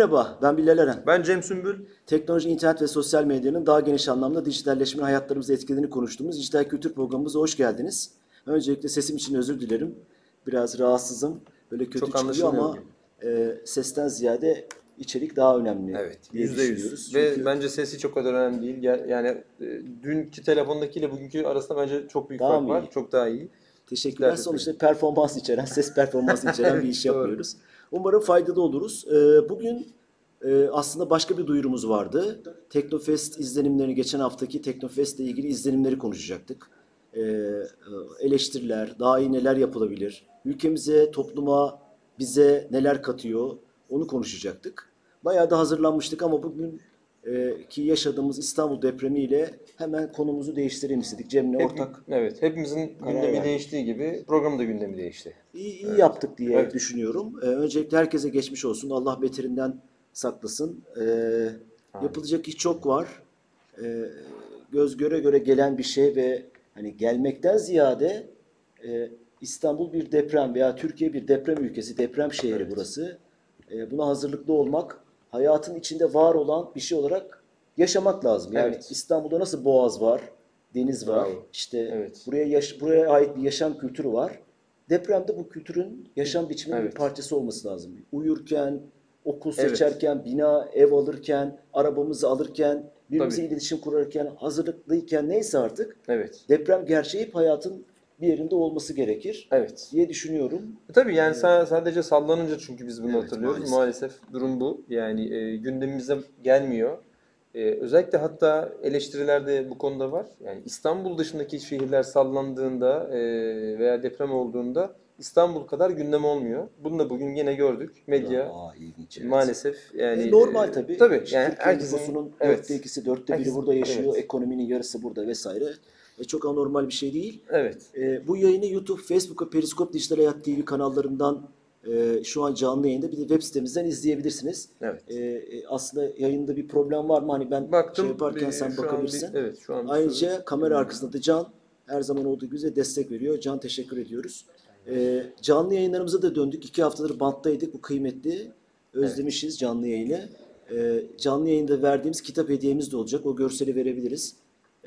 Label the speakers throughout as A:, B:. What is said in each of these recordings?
A: Merhaba, ben Bilal Eren.
B: Ben Cem Sümbül.
A: Teknoloji, internet ve sosyal medyanın daha geniş anlamda dijitalleşmenin hayatlarımızı etkilediğini konuştuğumuz dijital kültür programımıza hoş geldiniz. Öncelikle sesim için özür dilerim. Biraz rahatsızım. Böyle kötü
B: Çok
A: çıkıyor ama e, sesten ziyade içerik daha önemli
B: Evet, yüzde yüz. Ve
A: Çünkü
B: bence sesi çok kadar önemli değil. Ya- Yani e, dünkü telefondakiyle bugünkü arasında bence çok büyük
A: Daha
B: fark var.
A: iyi?
B: Çok daha iyi.
A: Teşekkürler. Sonuçta performans içeren, ses performansı içeren bir iş yapıyoruz. Umarım faydalı oluruz. Ee, bugün e, aslında başka bir duyurumuz vardı. Teknofest izlenimlerini, geçen haftaki Teknofest ile ilgili izlenimleri konuşacaktık. Ee, e, eleştiriler, daha iyi neler yapılabilir, ülkemize, topluma, bize neler katıyor onu konuşacaktık. Bayağı da hazırlanmıştık ama bugün e, ki yaşadığımız İstanbul depremiyle hemen konumuzu değiştirelim istedik. Cem'le
B: Hep-
A: ortak
B: evet, hepimizin gündemi
A: verdik.
B: değiştiği gibi programın da gündemi değişti.
A: İyi, iyi yaptık diye
B: Evet.
A: düşünüyorum. Ee, öncelikle herkese geçmiş olsun. Allah beterinden saklasın. Ee, yapılacak iş çok var. Ee, göz göre göre gelen bir şey ve hani gelmekten ziyade e, İstanbul bir deprem veya Türkiye bir deprem ülkesi, deprem şehri burası. Ee, buna hazırlıklı olmak, hayatın içinde var olan bir şey olarak yaşamak lazım. Yani
B: Evet.
A: İstanbul'da nasıl boğaz var, deniz var,
B: Bravo.
A: işte
B: Evet.
A: buraya yaş- buraya ait bir yaşam kültürü var. Depremde bu kültürün yaşam biçiminin
B: Evet.
A: bir parçası olması lazım. Uyurken, okul
B: Evet.
A: seçerken, bina, ev alırken, arabamızı alırken, birbirimize
B: Tabii.
A: iletişim kurarken, hazırlıklıyken neyse artık
B: Evet.
A: deprem gerçeği hayatın bir yerinde olması gerekir
B: Evet.
A: diye düşünüyorum.
B: E tabii yani sa- sadece sallanınca çünkü biz bunu
A: Evet,
B: hatırlıyoruz.
A: maalesef.
B: Maalesef. durum bu. Yani e, gündemimize gelmiyor. E, özellikle hatta eleştirilerde bu konuda var. Yani İstanbul dışındaki şehirler sallandığında e, veya deprem olduğunda İstanbul kadar gündem olmuyor. Bunu da bugün yine gördük. Medya
A: Aa, ilginç. evet.
B: maalesef yani
A: E, normal
B: e,
A: tabii.
B: Tabii
A: İşte
B: yani
A: Türkiye
B: herkesin
A: nüfusunun
B: evet.
A: dörtte ikisi, dörtte biri
B: Herkesin-
A: burada yaşıyor.
B: evet.
A: Ekonominin yarısı burada vesaire. E, çok anormal bir şey değil.
B: Evet.
A: E, bu yayını YouTube, Facebook ve Periskop Dijital Hayat TV kanallarından e, şu an canlı yayında bir de web sitemizden izleyebilirsiniz.
B: Evet.
A: E, e, aslında yayında bir problem var mı? Hani ben
B: Baktım.
A: şey yaparken
B: e,
A: sen
B: an bir-
A: bakabilirsin.
B: evet şu an
A: Ayrıca
B: sorun-
A: kamera arkasında da Can her zaman olduğu gibi destek veriyor. Can teşekkür ediyoruz. E, canlı yayınlarımıza da döndük. İki haftadır banttaydık. Bu kıymetli. Özlemişiz canlı yayını. E, canlı yayında verdiğimiz kitap hediyemiz de olacak. O görseli verebiliriz.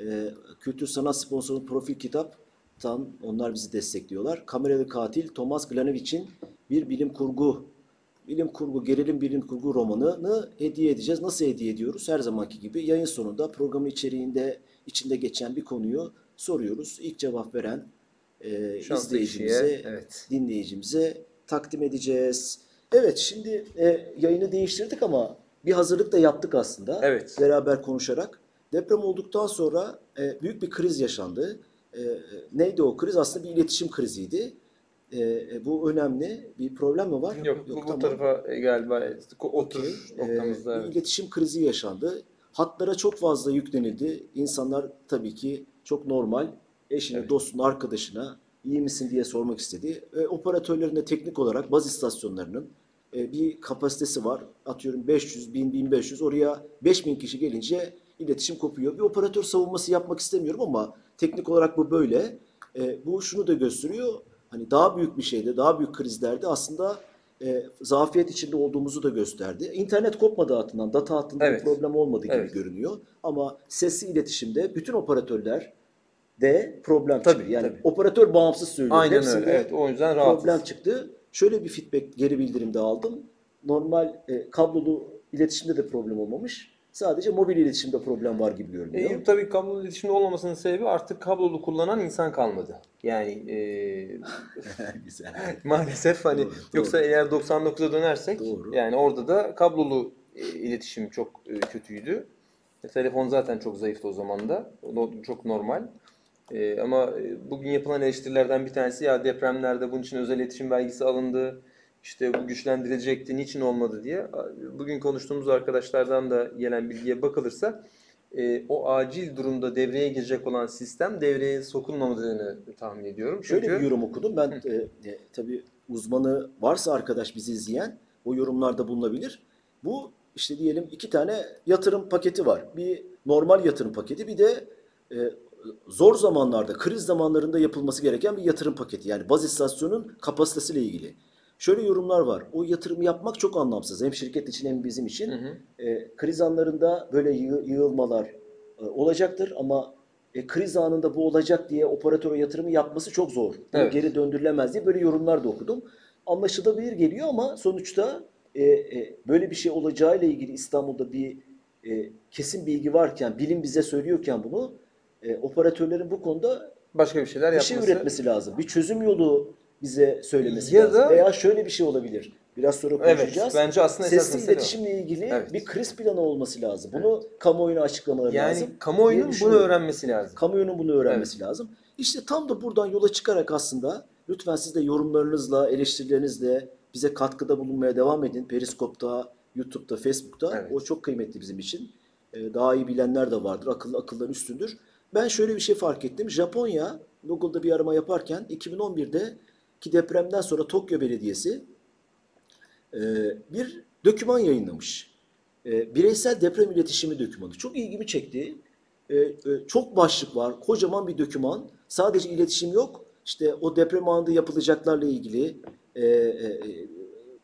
A: E, Kültür Sanat Sponsoru Profil Kitap'tan onlar bizi destekliyorlar. Kameralı Katil Thomas Glanovich'in bir bilim kurgu bilim kurgu, gerilim bilim kurgu romanını hediye edeceğiz. Nasıl hediye ediyoruz? Her zamanki gibi yayın sonunda programın içeriğinde içinde geçen bir konuyu soruyoruz. İlk cevap veren e,
B: Şanslı
A: izleyicimize,
B: kişiye, evet.
A: dinleyicimize takdim edeceğiz. Evet şimdi e, yayını değiştirdik ama bir hazırlık da yaptık aslında.
B: Evet.
A: Beraber konuşarak. Deprem olduktan sonra e, büyük bir kriz yaşandı. E, e, neydi o kriz? Aslında bir iletişim kriziydi. E, e, bu önemli. Bir problem mi var?
B: Yok, bu, bu
A: tamam.
B: tarafa e, galiba otur noktamızda.
A: Ee, bir iletişim krizi yaşandı. Hatlara çok fazla yüklenildi. İnsanlar tabii ki çok normal eşine,
B: Evet.
A: dostuna, arkadaşına iyi misin diye sormak istedi. E, operatörlerin de teknik olarak baz istasyonlarının e, bir kapasitesi var. Atıyorum 500, 1000, 1500 oraya 5000 kişi gelince iletişim kopuyor. Bir operatör savunması yapmak istemiyorum ama teknik olarak bu böyle. E, bu şunu da gösteriyor. Hani daha büyük bir şeyde, daha büyük krizlerde aslında e, zafiyet içinde olduğumuzu da gösterdi. İnternet kopmadığı hattından, data hattında
B: Evet.
A: bir problem olmadığı gibi
B: Evet.
A: görünüyor. Ama sesli iletişimde bütün operatörler de problem
B: Tabii,
A: çıktı. Yani
B: tabii.
A: operatör bağımsız söylüyor.
B: Aynen
A: Hepsinde
B: öyle. Evet, o yüzden rahatız.
A: problem çıktı. Şöyle bir feedback, geri bildirim de aldım. Normal e, kablolu iletişimde de problem olmamış. Sadece mobil iletişimde problem var gibi görünüyor.
B: E, tabii kablolu iletişimde olmamasının sebebi artık kablolu kullanan insan kalmadı. Yani e,
A: Güzel.
B: maalesef hani
A: Doğru,
B: yoksa
A: doğru.
B: eğer 99'a dönersek
A: Doğru.
B: yani orada da kablolu e, iletişim çok e, kötüydü. E, telefon zaten çok zayıftı o zaman da. Çok normal. E, ama bugün yapılan eleştirilerden bir tanesi ya depremlerde bunun için özel iletişim belgesi alındı. İşte bu güçlendirilecekti, niçin olmadı diye. Bugün konuştuğumuz arkadaşlardan da gelen bilgiye bakılırsa e, o acil durumda devreye girecek olan sistem devreye sokulmamadığını tahmin ediyorum.
A: Şöyle
B: Çünkü
A: bir yorum okudum. Ben e, e, tabii uzmanı varsa arkadaş bizi izleyen o yorumlarda bulunabilir. Bu işte diyelim iki tane yatırım paketi var. Bir normal yatırım paketi bir de e, zor zamanlarda, kriz zamanlarında yapılması gereken bir yatırım paketi. Yani baz istasyonun kapasitesiyle ilgili. Şöyle yorumlar var. O yatırımı yapmak çok anlamsız. Hem şirket için hem bizim için.
B: Hı hı.
A: E, kriz anlarında böyle yığ- yığılmalar e, olacaktır ama e, kriz anında bu olacak diye operatöre yatırımı yapması çok zor.
B: Evet.
A: Geri döndürülemez diye böyle yorumlar da okudum. Anlaşılabilir geliyor ama sonuçta e, e, böyle bir şey olacağıyla ilgili İstanbul'da bir e, kesin bilgi varken, bilim bize söylüyorken bunu e, operatörlerin bu konuda
B: Başka bir şeyler
A: bir şey
B: yapması.
A: üretmesi lazım. Bir çözüm yolu bize söylemesi
B: Ya
A: lazım.
B: da-
A: Veya şöyle bir şey olabilir. Biraz sonra
B: Evet,
A: konuşacağız.
B: bence aslında esas
A: Sesli
B: o.
A: iletişimle ilgili
B: Evet.
A: bir kriz planı olması lazım. Bunu kamuoyuna açıklamaları
B: Yani
A: lazım. diye
B: kamuoyunun bunu öğrenmesi lazım.
A: Kamuoyunun bunu öğrenmesi lazım. İşte tam da buradan yola çıkarak aslında lütfen siz de yorumlarınızla, eleştirilerinizle bize katkıda bulunmaya devam edin. Periskop'ta, YouTube'da, Facebook'ta.
B: Evet.
A: O çok kıymetli bizim için. Ee, Daha iyi bilenler de vardır. Akıllı akılların üstündür. Ben şöyle bir şey fark ettim. Japonya, Google'da bir arama yaparken 2011'de ki depremden sonra Tokyo Belediyesi e, bir döküman yayınlamış. E, Bireysel deprem iletişimi dökümanı. Çok ilgimi çekti. E, e, Çok başlık var. Kocaman bir döküman. Sadece iletişim yok. İşte o deprem anında yapılacaklarla ilgili e, e,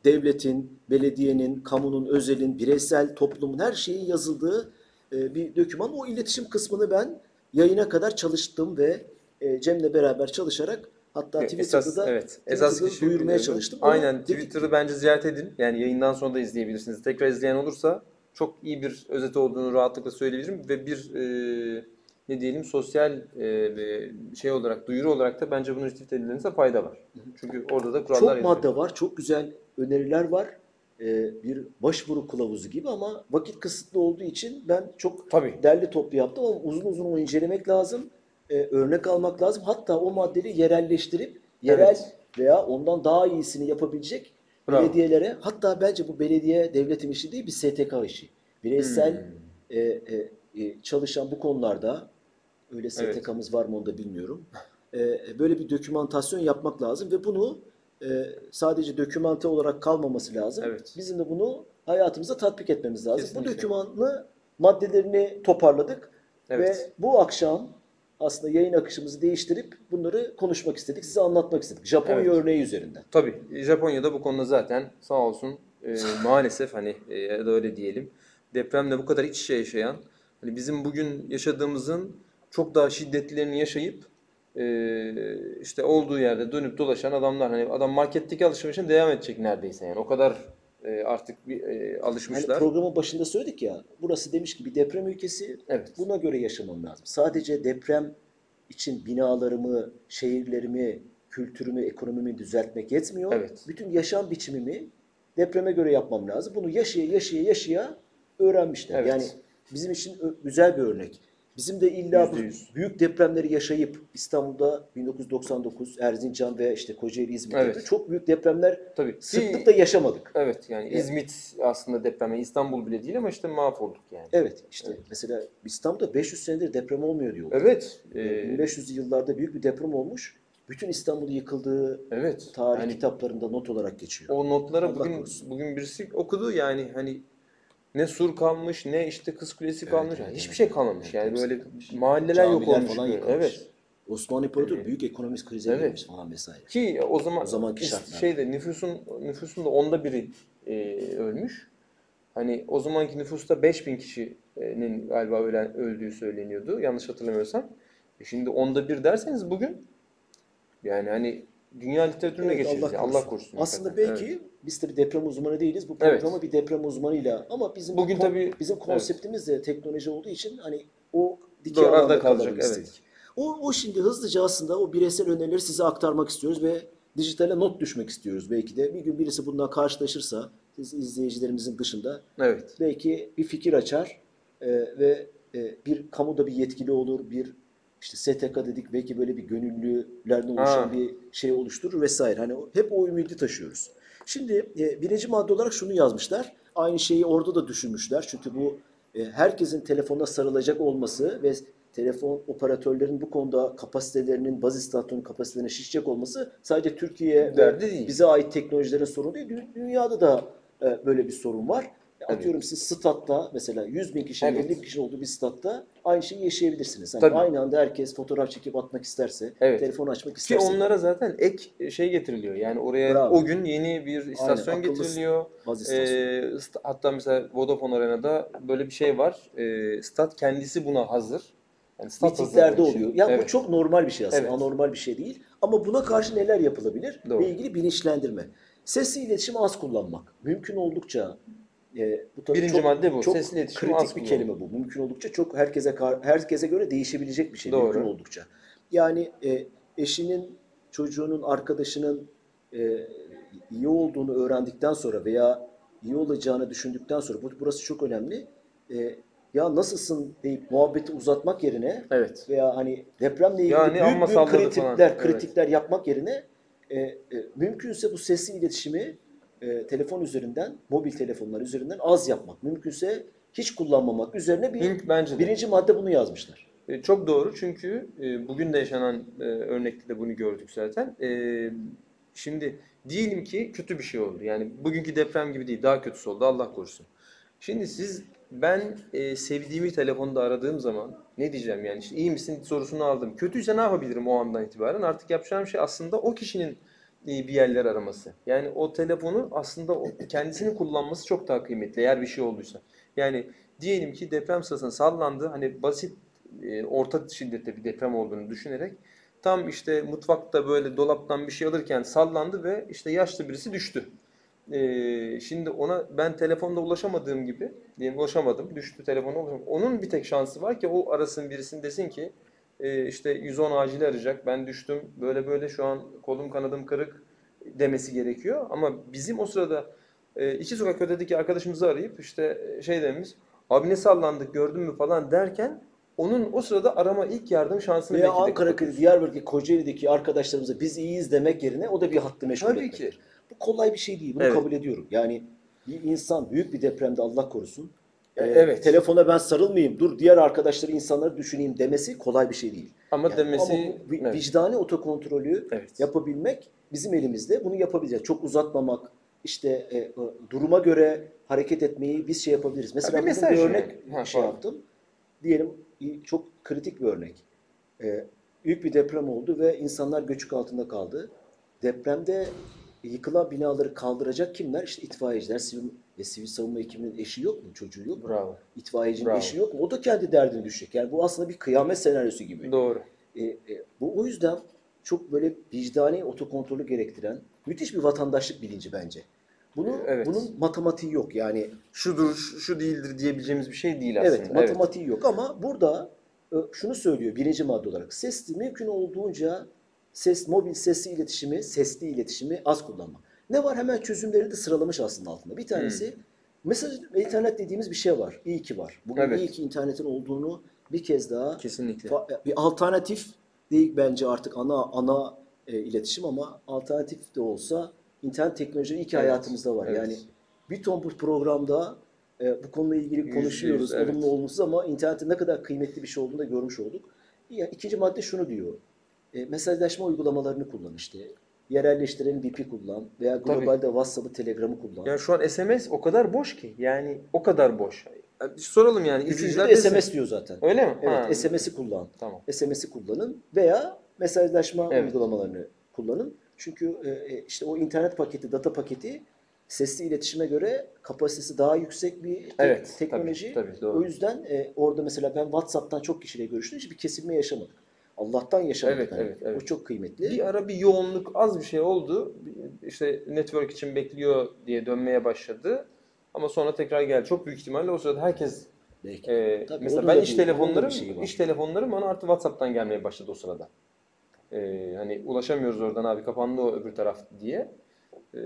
A: devletin, belediyenin, kamunun, özelin, bireysel, toplumun her şeyin yazıldığı e, bir döküman. O iletişim kısmını ben yayına kadar çalıştım ve e, Cem'le beraber çalışarak hatta Twitter'da
B: Esas,
A: da
B: evet. Esas
A: duyurmaya çalıştım. Onu
B: Aynen.
A: dedik-
B: Twitter'ı bence ziyaret edin. Yani yayından sonra da izleyebilirsiniz. Tekrar izleyen olursa çok iyi bir özet olduğunu rahatlıkla söyleyebilirim ve bir e, ne diyelim sosyal e, şey olarak duyuru olarak da bence bunu retweet edilmenize fayda var. Çünkü orada da kurallar
A: Çok
B: yazıyor.
A: madde var, çok güzel öneriler var. Ee, bir başvuru kılavuzu gibi ama vakit kısıtlı olduğu için ben çok
B: Tabii.
A: derli toplu yaptım ama uzun uzun onu incelemek lazım. Ee, örnek almak lazım. Hatta o maddeleri yerelleştirip yerel
B: Evet.
A: veya ondan daha iyisini yapabilecek
B: Bravo.
A: belediyelere hatta bence bu belediye devletin işi değil bir STK işi. Bireysel
B: Hmm.
A: e, e, e, çalışan bu konularda öyle
B: Evet.
A: STK'mız var mı onu da bilmiyorum. E, böyle bir dokümantasyon yapmak lazım ve bunu e, sadece dokümante olarak kalmaması lazım.
B: Evet.
A: Bizim de bunu hayatımıza tatbik etmemiz lazım.
B: Kesinlikle.
A: Bu dokümanlı maddelerini toparladık
B: Evet.
A: ve bu akşam aslında yayın akışımızı değiştirip bunları konuşmak istedik, size anlatmak istedik. Japonya
B: Evet.
A: örneği üzerinden.
B: Tabii Japonya'da bu konuda zaten sağ olsun e, maalesef hani e, ya da öyle diyelim depremle bu kadar iç içe yaşayan hani bizim bugün yaşadığımızın çok daha şiddetlerini yaşayıp e, işte olduğu yerde dönüp dolaşan adamlar hani adam marketteki alışverişine devam edecek neredeyse yani o kadar e, artık bir e, alışmışlar.
A: programın başında söyledik ya, burası demiş ki bir deprem ülkesi,
B: Evet.
A: buna göre yaşamam lazım. Sadece deprem için binalarımı, şehirlerimi, kültürümü, ekonomimi düzeltmek yetmiyor.
B: Evet.
A: Bütün yaşam biçimimi depreme göre yapmam lazım. Bunu yaşaya yaşaya yaşaya öğrenmişler.
B: Evet.
A: Yani bizim için güzel bir örnek. Bizim de illa bu büyük depremleri yaşayıp İstanbul'da 1999, Erzincan ve işte Kocaeli, İzmit
B: Evet.
A: gibi çok büyük depremler
B: Tabii.
A: Sıklıkla yaşamadık.
B: Evet yani İzmit aslında deprem yani İstanbul bile değil ama işte mahvolduk yani.
A: Evet işte mesela İstanbul'da 500 senedir deprem olmuyor diyor.
B: Evet. e,
A: 1500'lü yıllarda büyük bir deprem olmuş. Bütün İstanbul'un yıkıldığı
B: evet.
A: tarih
B: Yani
A: kitaplarında not olarak geçiyor.
B: O notları
A: Allah
B: bugün
A: korusun.
B: bugün birisi okudu yani hani ne sur kalmış ne işte Kız Kulesi kalmış.
A: evet,
B: hiçbir
A: evet.
B: şey kalmamış.
A: Evet,
B: yani böyle
A: kalmış.
B: mahalleler yok
A: Camiler
B: olmuş.
A: falan yıkılmış.
B: Evet.
A: Osmanlı İmparatoru
B: Evet.
A: büyük ekonomik krize
B: Evet.
A: girmiş falan vesaire.
B: Ki o zaman
A: O zamanki şartlarda.
B: şeyde nüfusun nüfusun da onda biri e, ölmüş. Hani o zamanki nüfusta 5000 kişinin galiba ölen, öldüğü söyleniyordu. Yanlış hatırlamıyorsam. E şimdi onda bir derseniz bugün yani hani dünya literatürüne
A: Evet,
B: geçeriz. Allah, Allah korusun.
A: Aslında
B: hakikaten.
A: belki
B: Evet.
A: biz tabii deprem uzmanı değiliz. Bu
B: Evet.
A: programı bir deprem uzmanıyla ama bizim
B: Bugün
A: kon-
B: tabii-
A: bizim konseptimiz de teknoloji olduğu için hani o dikey
B: Doğru, arada
A: alanda
B: kalacak, evet.
A: istedik. O, o şimdi hızlıca aslında o bireysel önerileri size aktarmak istiyoruz ve dijitale not düşmek istiyoruz belki de. Bir gün birisi bundan karşılaşırsa siz izleyicilerimizin dışında
B: Evet.
A: belki bir fikir açar e, ve e, bir kamuda bir yetkili olur, bir işte STK dedik belki böyle bir gönüllülerden oluşan
B: Ha.
A: bir şey oluşturur vesaire. Hani hep o ümidi taşıyoruz. Şimdi e, birinci madde olarak şunu yazmışlar. Aynı şeyi orada da düşünmüşler. Çünkü bu e, herkesin telefona sarılacak olması ve telefon operatörlerin bu konuda kapasitelerinin, baz istasyonu kapasitelerinin şişecek olması sadece Türkiye ve
B: Derdi değil.
A: bize ait teknolojilerin sorunu değil. Dü- Dünyada da e, böyle bir sorun var. Atıyorum siz statta mesela 100 bin kişinin
B: Evet.
A: 50 bin kişinin olduğu bir statta aynı şeyi yaşayabilirsiniz. Hani
B: Tabii.
A: aynı anda herkes fotoğraf çekip atmak isterse,
B: Evet.
A: telefon açmak
B: Ki
A: isterse
B: onlara zaten ek şey getiriliyor. Yani oraya
A: Bravo.
B: o gün yeni bir istasyon
A: akıllı
B: getiriliyor.
A: baz istasyonu.
B: Ee, hatta mesela Vodafone Arena'da böyle bir şey var. Ee, stat kendisi buna hazır. Yani
A: oluyor. Ya bu
B: Evet.
A: çok normal bir şey aslında.
B: Evet.
A: Anormal bir şey değil. Ama buna karşı neler yapılabilir?
B: Doğru.
A: Ve ilgili bilinçlendirme. Sesli iletişim az kullanmak. Mümkün oldukça e, bu tabii
B: Birinci
A: çok,
B: madde bu.
A: Çok
B: Sesli iletişim
A: kritik bir kelime bu. Mümkün oldukça çok herkese herkese göre değişebilecek bir şey.
B: Doğru.
A: Mümkün oldukça. Yani e, eşinin, çocuğunun, arkadaşının e, iyi olduğunu öğrendikten sonra veya iyi olacağını düşündükten sonra bu burası çok önemli. E, ya nasılsın deyip muhabbeti uzatmak yerine
B: Evet.
A: veya hani depremle ilgili
B: Yani
A: büyük büyük kritikler,
B: falan. Evet.
A: kritikler yapmak yerine e, e, mümkünse bu sesli iletişimi e, telefon üzerinden, mobil telefonlar üzerinden az yapmak. Mümkünse hiç kullanmamak üzerine bir
B: Mümkün bence de.
A: birinci madde bunu yazmışlar.
B: E, Çok doğru çünkü e, bugün de yaşanan e, örnekte de bunu gördük zaten. E, Şimdi diyelim ki kötü bir şey oldu. Yani bugünkü deprem gibi değil, daha kötüsü oldu Allah korusun. Şimdi siz ben e, sevdiğimi telefonda aradığım zaman ne diyeceğim yani işte iyi misin sorusunu aldım. Kötüyse ne yapabilirim o andan itibaren? Artık yapacağım şey aslında o kişinin bir yerler araması. Yani o telefonu aslında o kendisinin kullanması çok daha kıymetli eğer bir şey olduysa. Yani diyelim ki deprem sırasında sallandı. Hani basit e, orta şiddette bir deprem olduğunu düşünerek tam işte mutfakta böyle dolaptan bir şey alırken sallandı ve işte yaşlı birisi düştü. E, şimdi ona ben telefonda ulaşamadığım gibi diyelim ulaşamadım düştü telefona ulaşamadım. Onun bir tek şansı var ki o arasın birisini desin ki e, işte 110 acil arayacak ben düştüm böyle böyle şu an kolum kanadım kırık demesi gerekiyor. Ama bizim o sırada e, iki sokak ötedeki arkadaşımızı arayıp işte e, şey demiş abi ne sallandık gördün mü falan derken onun o sırada arama ilk yardım şansını
A: Veya
B: de
A: Ankara,
B: kapatıyoruz.
A: Diyarbakır, Kocaeli'deki arkadaşlarımıza biz iyiyiz demek yerine o da bir hattı meşgul
B: Tabii
A: etmektir.
B: ki.
A: Bu kolay bir şey değil. Bunu
B: Evet.
A: kabul ediyorum. Yani bir insan büyük bir depremde Allah korusun.
B: E,
A: e,
B: evet.
A: Telefona ben sarılmayayım, dur diğer arkadaşları, insanları düşüneyim demesi kolay bir şey değil.
B: Ama
A: Yani
B: demesi
A: ama vi-
B: evet.
A: vicdani otokontrolü
B: Evet.
A: yapabilmek bizim elimizde. Bunu yapabileceğiz. Çok uzatmamak, işte e, e, duruma göre hareket etmeyi biz şey yapabiliriz. Mesela
B: bir mesaj
A: bir
B: yani.
A: örnek
B: Ha,
A: şey yaptım. Diyelim çok kritik bir örnek. E, büyük bir deprem oldu ve insanlar göçük altında kaldı. Depremde yıkılan binaları kaldıracak kimler? İşte itfaiyeciler, sivil, e, sivil savunma ekibinin eşi yok mu? Çocuğu yok mu?
B: Bravo.
A: İtfaiyecinin
B: Bravo.
A: eşi yok mu? O da kendi derdini düşecek. Yani bu aslında bir kıyamet senaryosu gibi.
B: Doğru.
A: E, e, bu o yüzden çok böyle vicdani otokontrolü gerektiren müthiş bir vatandaşlık bilinci bence. Bunu
B: Evet.
A: bunun matematiği yok. Yani
B: Şudur, şu değildir diyebileceğimiz bir şey değil aslında.
A: evet matematiği yok ama burada e, şunu söylüyor birinci madde olarak. Sesli mümkün olduğunca ses mobil sesli iletişimi, sesli iletişimi az kullanmak. Ne var? Hemen çözümleri de sıralamış aslında altında. Bir tanesi
B: Hmm.
A: mesaj ve internet dediğimiz bir şey var. İyi ki var. Bugün
B: Evet.
A: iyi ki internetin olduğunu bir kez daha
B: Kesinlikle.
A: Fa- bir alternatif değil bence artık ana ana e, iletişim ama alternatif de olsa internet teknolojileri iyi ki
B: Evet,
A: hayatımızda var.
B: evet.
A: Yani bir ton bu programda e, bu konuyla ilgili konuşuyoruz,
B: yüz, evet.
A: olumlu olumsuz ama internetin ne kadar kıymetli bir şey olduğunu da görmüş olduk. Yani ikinci madde şunu diyor. E, mesajlaşma uygulamalarını kullan işte. Yerelleştiren VP kullan veya
B: Tabii.
A: globalde WhatsApp'ı, Telegram'ı kullan.
B: Yani şu an SMS o kadar boş ki. Yani o kadar boş. Yani Soralım yani.
A: Üçüncü de
B: desin.
A: SMS diyor zaten.
B: Öyle mi?
A: Evet. SMS'i kullan.
B: Tamam.
A: SMS'i kullanın veya mesajlaşma
B: Evet.
A: uygulamalarını kullanın. Çünkü e, e, işte o internet paketi, data paketi sesli iletişime göre kapasitesi daha yüksek bir te-
B: Evet,
A: teknoloji.
B: tabii, tabii, doğru.
A: O yüzden e, orada mesela ben WhatsApp'tan çok kişiyle görüştüm. Hiçbir kesilme yaşamadık. Allah'tan yaşamadık.
B: Evet,
A: hani.
B: evet, evet.
A: O çok kıymetli.
B: Bir ara bir yoğunluk az bir şey oldu. İşte network için bekliyor diye dönmeye başladı. Ama sonra tekrar geldi. Çok büyük ihtimalle o sırada herkes
A: Belki.
B: e,
A: Tabii,
B: mesela ben iş telefonlarım
A: var.
B: iş telefonlarım bana artık WhatsApp'tan gelmeye başladı o sırada. E, hani ulaşamıyoruz oradan abi kapandı o öbür taraf diye. E,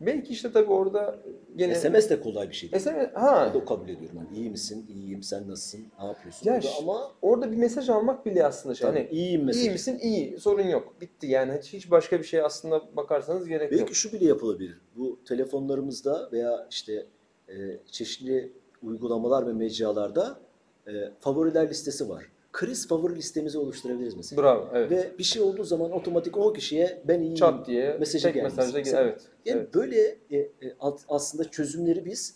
B: belki işte tabii orada gene
A: SMS de kolay bir şey değil.
B: SMS ha
A: Ben de kabul ediyorum. Hani iyi misin? İyiyim. Sen nasılsın? Ne yapıyorsun?
B: Ya
A: O da
B: ş-
A: ama
B: orada bir mesaj almak bile aslında şey.
A: tabii,
B: Hani
A: iyiyim mesela.
B: iyi misin? İyi. Sorun yok. Bitti yani. Hiç, başka bir şey aslında bakarsanız gerek yok.
A: Belki şu bile yapılabilir. Bu telefonlarımızda veya işte e, çeşitli uygulamalar ve mecralarda e, favoriler listesi var. Kriz favori listemizi oluşturabiliriz mesela.
B: Bravo. Evet.
A: Ve bir şey olduğu zaman otomatik o kişiye ben iyiyim
B: Çat diye
A: mesajı
B: tek
A: gelmesi.
B: mesajda
A: Mesela-
B: evet.
A: Yani
B: evet.
A: böyle e, e, alt- aslında çözümleri biz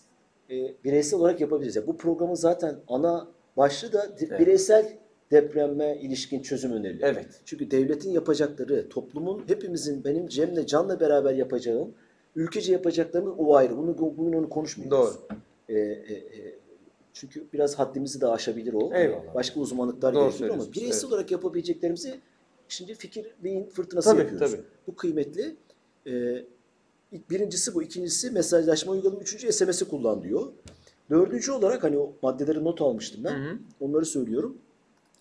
A: e, bireysel olarak yapabiliriz. Yani bu programın zaten ana başlığı da
B: Evet.
A: bireysel depreme ilişkin çözüm önerileri.
B: Evet.
A: Çünkü devletin yapacakları, toplumun, hepimizin, benim Cem'le, Can'la beraber yapacağım, ülkece yapacaklarımız o ayrı. Bunu, bugün onu konuşmuyoruz.
B: Doğru.
A: Ee, e, e, çünkü biraz haddimizi de aşabilir o.
B: Eyvallah.
A: Başka uzmanlıklar
B: Doğru
A: gerekiyor ama bireysel
B: evet.
A: olarak yapabileceklerimizi şimdi fikir beyin fırtınası
B: Tabii,
A: yapıyoruz.
B: tabii.
A: Bu kıymetli. Ee, birincisi bu. ikincisi mesajlaşma uygulama. Üçüncü SMS'i kullan diyor. Dördüncü olarak hani o maddeleri not almıştım ben.
B: Hı hı.
A: Onları söylüyorum.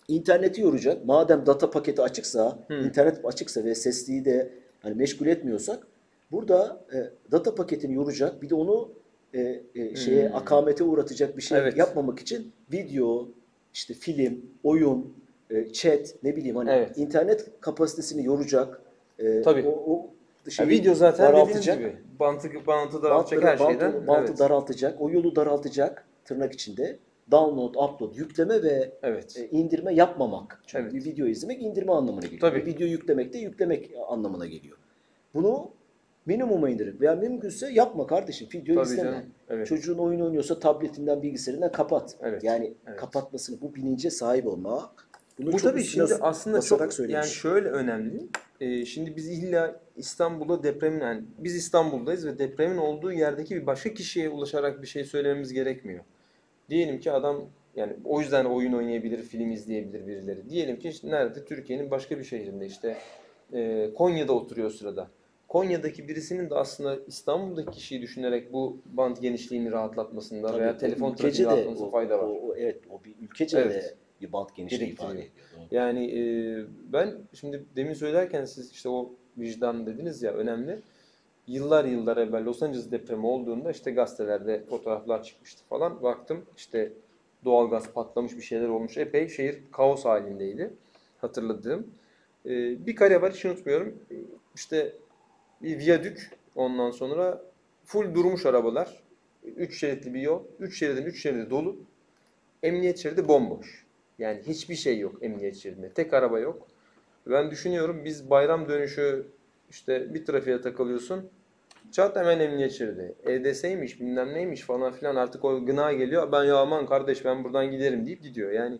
A: İnterneti yoracak. Madem data paketi açıksa,
B: Hı.
A: internet açıksa ve sesliyi de hani meşgul etmiyorsak burada e, data paketini yoracak. Bir de onu e, e, şeye
B: Hmm.
A: akamete uğratacak bir şey
B: Evet.
A: yapmamak için video, işte film, oyun, e, chat ne bileyim hani
B: Evet.
A: internet kapasitesini yoracak. E,
B: Tabii.
A: O, o
B: Ya
A: şeyi
B: video zaten dediğiniz gibi. Bantı, bantı daraltacak
A: Bantları,
B: her şeyden.
A: bantı, bantı
B: evet.
A: daraltacak. O yolu daraltacak tırnak içinde. Download, upload, yükleme ve
B: evet.
A: e, indirme yapmamak. Çünkü
B: Evet.
A: video izlemek indirme anlamına geliyor.
B: Tabii.
A: Video yüklemek de yüklemek anlamına geliyor. Bunu minimuma indirip veya mümkünse yapma kardeşim. Video
B: Tabii
A: izleme.
B: canım, evet.
A: Çocuğun oyun oynuyorsa tabletinden, bilgisayarından kapat.
B: Evet,
A: Yani
B: evet.
A: kapatmasını, bu bilince sahip olmak. Bunu
B: Bu tabii şimdi aslında çok
A: söylemiş.
B: yani şöyle önemli. Ee, şimdi biz illa İstanbul'da depremin yani biz İstanbul'dayız ve depremin olduğu yerdeki bir başka kişiye ulaşarak bir şey söylememiz gerekmiyor. Diyelim ki adam yani o yüzden oyun oynayabilir, film izleyebilir birileri. Diyelim ki işte nerede? Türkiye'nin başka bir şehrinde işte e, Konya'da oturuyor sırada. Konya'daki birisinin de aslında İstanbul'daki kişiyi düşünerek bu bant genişliğini rahatlatmasında
A: Tabii,
B: veya telefon trafiği rahatlatmasında
A: o-
B: fayda var.
A: O, o- evet, o bir ülkece
B: Evet.
A: de bir bant genişliği
B: Gerektiriyor.
A: ifade ediyor.
B: Yani e, ben şimdi demin söylerken siz işte o vicdan dediniz ya önemli. Yıllar yıllar evvel Los Angeles depremi olduğunda işte gazetelerde fotoğraflar çıkmıştı falan. Baktım işte doğalgaz patlamış bir şeyler olmuş. Epey şehir kaos halindeydi hatırladığım. E, bir kare var hiç unutmuyorum. İşte bir viyadük ondan sonra full durmuş arabalar. Üç şeritli bir yol. Üç şeridin üç şeridi dolu. Emniyet şeridi bomboş. Yani hiçbir şey yok emniyet şeridinde. Tek araba yok. Ben düşünüyorum biz bayram dönüşü işte bir trafiğe takılıyorsun. Çat hemen emniyet şeridi. EDS'ymiş bilmem neymiş falan filan artık o gına geliyor. Ben ya aman kardeş ben buradan giderim deyip gidiyor. Yani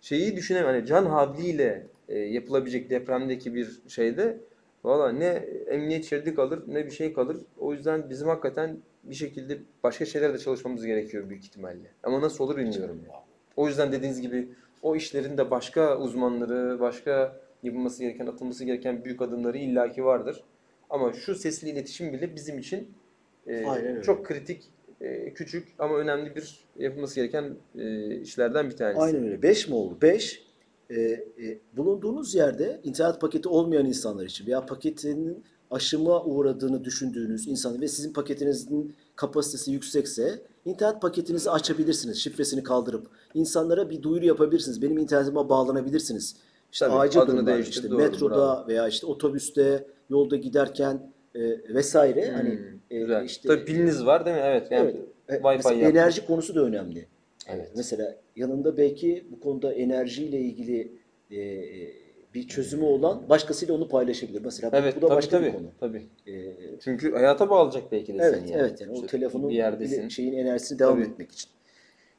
B: şeyi düşünemem. Hani can havliyle e, yapılabilecek depremdeki bir şeyde valla ne emniyet şeridi kalır ne bir şey kalır. O yüzden bizim hakikaten bir şekilde başka şeylerde çalışmamız gerekiyor büyük ihtimalle. Ama nasıl olur bilmiyorum. ya. O yüzden dediğiniz gibi o işlerin de başka uzmanları, başka yapılması gereken, atılması gereken büyük adımları illaki vardır. Ama şu sesli iletişim bile bizim için e,
A: Aynen öyle.
B: çok kritik, e, küçük ama önemli bir yapılması gereken e, işlerden bir tanesi.
A: Aynen öyle. 5 mi oldu? 5. bulunduğunuz yerde internet paketi olmayan insanlar için veya paketinin aşıma uğradığını düşündüğünüz insan ve sizin paketinizin kapasitesi yüksekse internet paketinizi açabilirsiniz. Şifresini kaldırıp insanlara bir duyuru yapabilirsiniz. Benim internetime bağlanabilirsiniz. İşte
B: Tabii,
A: acil
B: adını
A: durumlar,
B: değiştir,
A: işte
B: doğru,
A: metroda
B: bravo.
A: veya işte otobüste, yolda giderken e, vesaire
B: Hmm,
A: hani e,
B: güzel.
A: işte
B: Tabii piliniz var değil mi? Evet. Yani
A: Evet. E,
B: Wi-Fi
A: enerji konusu da önemli.
B: Evet.
A: Mesela yanında belki bu konuda enerjiyle ilgili e, e, bir çözümü olan başkasıyla onu paylaşabilir. Mesela bu-
B: Evet,
A: bu da
B: tabii
A: başka
B: tabii.
A: bir konu.
B: Tabii.
A: E,
B: Çünkü hayata bağlayacak belki de
A: evet,
B: seni yani.
A: evet yani o
B: İşte
A: telefonun
B: bir yerdesin.
A: şeyin enerjisini devam
B: Tabii.
A: etmek için.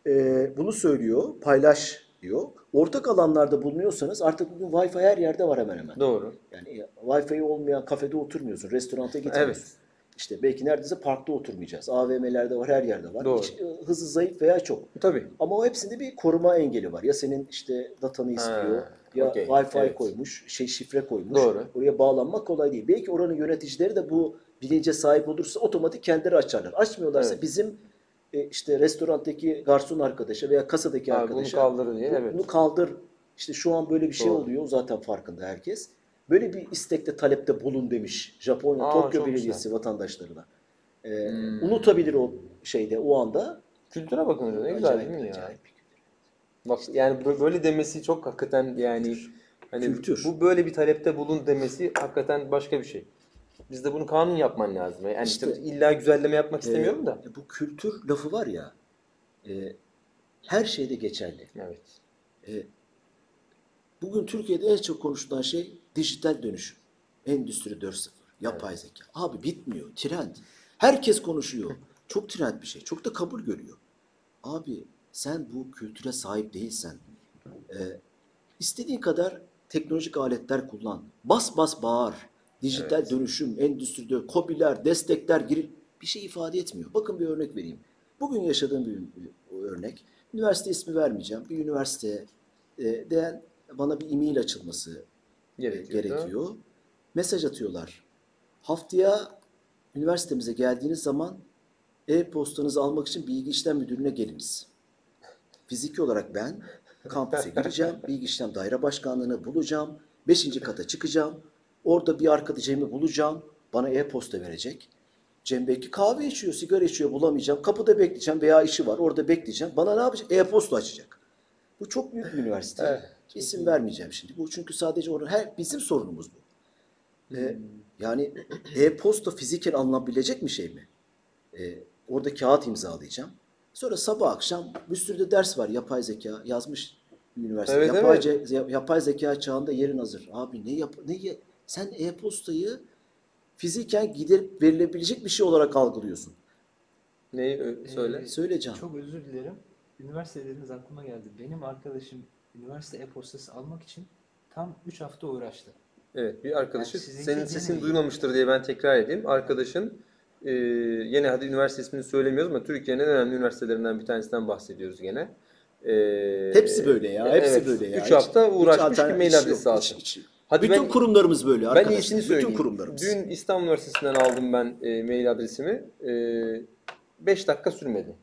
A: E, bunu söylüyor, paylaş diyor. Ortak alanlarda bulunuyorsanız artık bugün Wi-Fi her yerde var hemen hemen.
B: Doğru.
A: Yani e, Wi-Fi olmayan kafede oturmuyorsun, restoranta gitmiyorsun.
B: Evet.
A: İşte belki neredeyse parkta oturmayacağız. AVM'lerde var, her yerde var.
B: Doğru.
A: Hiç, e, hızı zayıf veya çok.
B: Tabii.
A: Ama o hepsinde bir koruma engeli var. Ya senin işte datanı istiyor ya
B: okey,
A: Wi-Fi
B: evet.
A: koymuş, şey şifre koymuş.
B: Doğru.
A: Oraya bağlanmak kolay değil. Belki oranın yöneticileri de bu bilince sahip olursa otomatik kendileri açarlar. Açmıyorlarsa
B: Evet.
A: bizim e, işte restorandaki garson arkadaşa veya kasadaki
B: Abi bunu
A: arkadaşa
B: kaldır diye,
A: bu-
B: evet.
A: bunu kaldır. İşte şu an böyle bir şey
B: Doğru.
A: oluyor. Zaten farkında herkes. Böyle bir istekte talepte bulun demiş Japonya
B: Aa,
A: Tokyo
B: çok
A: Belediyesi vatandaşlarına. Ee,
B: Hmm.
A: Unutabilir o şeyde o anda.
B: Kültüre bakın hocam. Ne güzel değil mi ya?
A: acayip.
B: Bak yani bö- böyle demesi çok hakikaten yani hani
A: Kültür.
B: bu böyle bir talepte bulun demesi hakikaten başka bir şey. Bizde bunu kanun yapman lazım. Yani
A: İşte-
B: işte illa güzelleme yapmak istemiyorum da.
A: Ee, bu kültür lafı var ya e, her şeyde geçerli.
B: Evet.
A: E, bugün Türkiye'de en çok konuşulan şey dijital dönüşüm. Endüstri 4.0, yapay zeka. Abi bitmiyor. Trend. Herkes konuşuyor. Çok trend bir şey. Çok da kabul görüyor. Abi sen bu kültüre sahip değilsen e, istediğin kadar teknolojik aletler kullan. Bas bas bağır. Dijital dönüşüm, endüstride kopiler, destekler girip bir şey ifade etmiyor. Bakın bir örnek vereyim. Bugün yaşadığım bir, bir örnek. Üniversite ismi vermeyeceğim. Bir üniversite e, de bana bir e-mail açılması
B: Gerekiyor.
A: gerekiyor. Mesaj atıyorlar. Haftaya üniversitemize geldiğiniz zaman e-postanızı almak için bilgi işlem müdürlüğüne geliniz. Fiziki olarak ben kampüse gireceğim. Bilgi işlem daire başkanlığını bulacağım. Beşinci kata çıkacağım. Orada bir arkadaş Cem'i bulacağım. Bana e-posta verecek. Cem belki kahve içiyor, sigara içiyor bulamayacağım. Kapıda bekleyeceğim veya işi var orada bekleyeceğim. Bana ne yapacak? E-posta açacak. Bu çok büyük bir üniversite.
B: Evet,
A: İsim vermeyeceğim şimdi. Bu çünkü sadece onun her bizim sorunumuz bu. Ee, yani e-posta fiziken alınabilecek bir şey mi? Ee, orada kağıt imzalayacağım. Sonra sabah akşam bir sürü de ders var. Yapay zeka yazmış üniversite.
B: Evet,
A: yapay,
B: evet.
A: ce- yapay zeka çağında yerin hazır. Abi ne yap ne ye- sen e-postayı fiziken gidip verilebilecek bir şey olarak algılıyorsun.
B: Neyi ö- söyle?
C: Ee,
A: Söyle Can.
C: Çok özür dilerim. Üniversite dediniz aklıma geldi. Benim arkadaşım üniversite e-postası almak için tam 3 hafta uğraştı.
B: Evet bir arkadaşı
C: Yani
B: senin
C: yine
B: sesin
C: iyi.
B: duymamıştır diye ben tekrar edeyim. Arkadaşın e, yine hadi üniversite ismini söylemiyoruz ama Türkiye'nin en önemli üniversitelerinden bir tanesinden bahsediyoruz gene. E,
A: Hepsi böyle ya. Hepsi
B: evet,
A: böyle ya.
B: Üç
A: Hiç-
B: hafta
A: hiç
B: uğraşmış ki
A: alternatif
B: mail adresi
A: yok.
B: alsın.
A: Hiç- hiç-
B: Hadi
A: Bütün
B: ben-
A: kurumlarımız böyle
B: Ben
A: arkadaşlar.
B: iyisini söyleyeyim.
A: Bütün kurumlarımız.
B: Dün İstanbul Üniversitesi'nden aldım ben e, mail adresimi. 5 dakika sürmedi.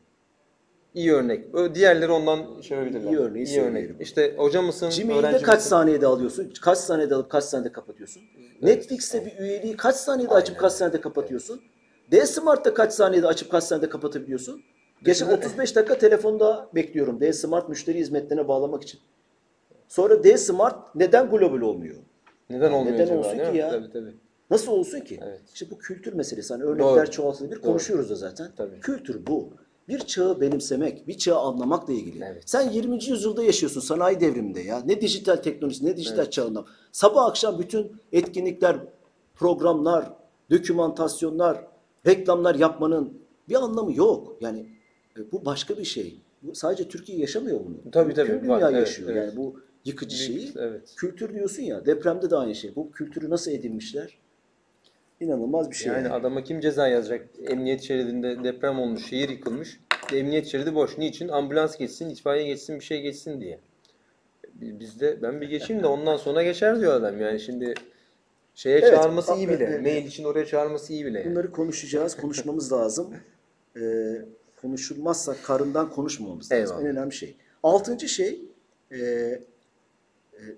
B: İyi örnek. Ö- Diğerleri ondan şey yapabilirler.
A: İyi örneği söyleyelim.
B: İşte hoca mısın,
A: Gmail'de
B: öğrenci
A: kaç
B: misin?
A: saniyede alıyorsun? Kaç saniyede alıp kaç saniyede kapatıyorsun? Netflix'te bir üyeliği kaç saniyede açıp kaç saniyede kapatıyorsun? D-Smart'ta kaç saniyede açıp kaç saniyede kapatabiliyorsun? Geçen
B: Düşünsene.
A: 35 dakika telefonda bekliyorum D-Smart müşteri hizmetlerine bağlamak için. Sonra D-Smart neden global olmuyor?
B: Neden olmuyor
A: Neden
B: acaba?
A: olsun
B: değil
A: ki
B: mi?
A: ya?
B: Tabii tabii.
A: Nasıl olsun ki?
B: Evet.
A: İşte bu kültür meselesi. Hani örnekler
B: Doğru.
A: çoğaltılabilir. Konuşuyoruz da zaten.
B: Tabii.
A: Kültür bu. Bir çağı benimsemek, bir çağı anlamakla ilgili.
B: Evet.
A: Sen 20. yüzyılda yaşıyorsun sanayi devriminde ya. Ne dijital teknolojisi, ne dijital çağında. Sabah akşam bütün etkinlikler, programlar, dokümantasyonlar, reklamlar yapmanın bir anlamı yok. Yani e, bu başka bir şey. Bu sadece Türkiye yaşamıyor bunu.
B: Tabii, tabii,
A: Tüm
B: var.
A: dünya
B: Evet,
A: yaşıyor.
B: evet.
A: Yani bu yıkıcı şeyi.
B: evet.
A: Kültür diyorsun ya, depremde de aynı şey. Bu kültürü nasıl edinmişler? İnanılmaz bir şey.
B: Yani
A: yani.
B: adama kim ceza yazacak? Emniyet şeridinde deprem olmuş, şehir yıkılmış. Emniyet şeridi boş. Niçin? Ambulans geçsin, itfaiye geçsin, bir şey geçsin diye. Bizde ben bir geçeyim de ondan sonra geçer diyor adam. Yani şimdi şeye
A: Evet,
B: çağırması iyi bile.
A: e-
B: Mail için oraya çağırması iyi bile. yani.
A: Bunları konuşacağız, konuşmamız lazım. Ee, konuşulmazsa karından konuşmamamız lazım.
B: Eyvallah.
A: En önemli şey. Altıncı şey, e, e,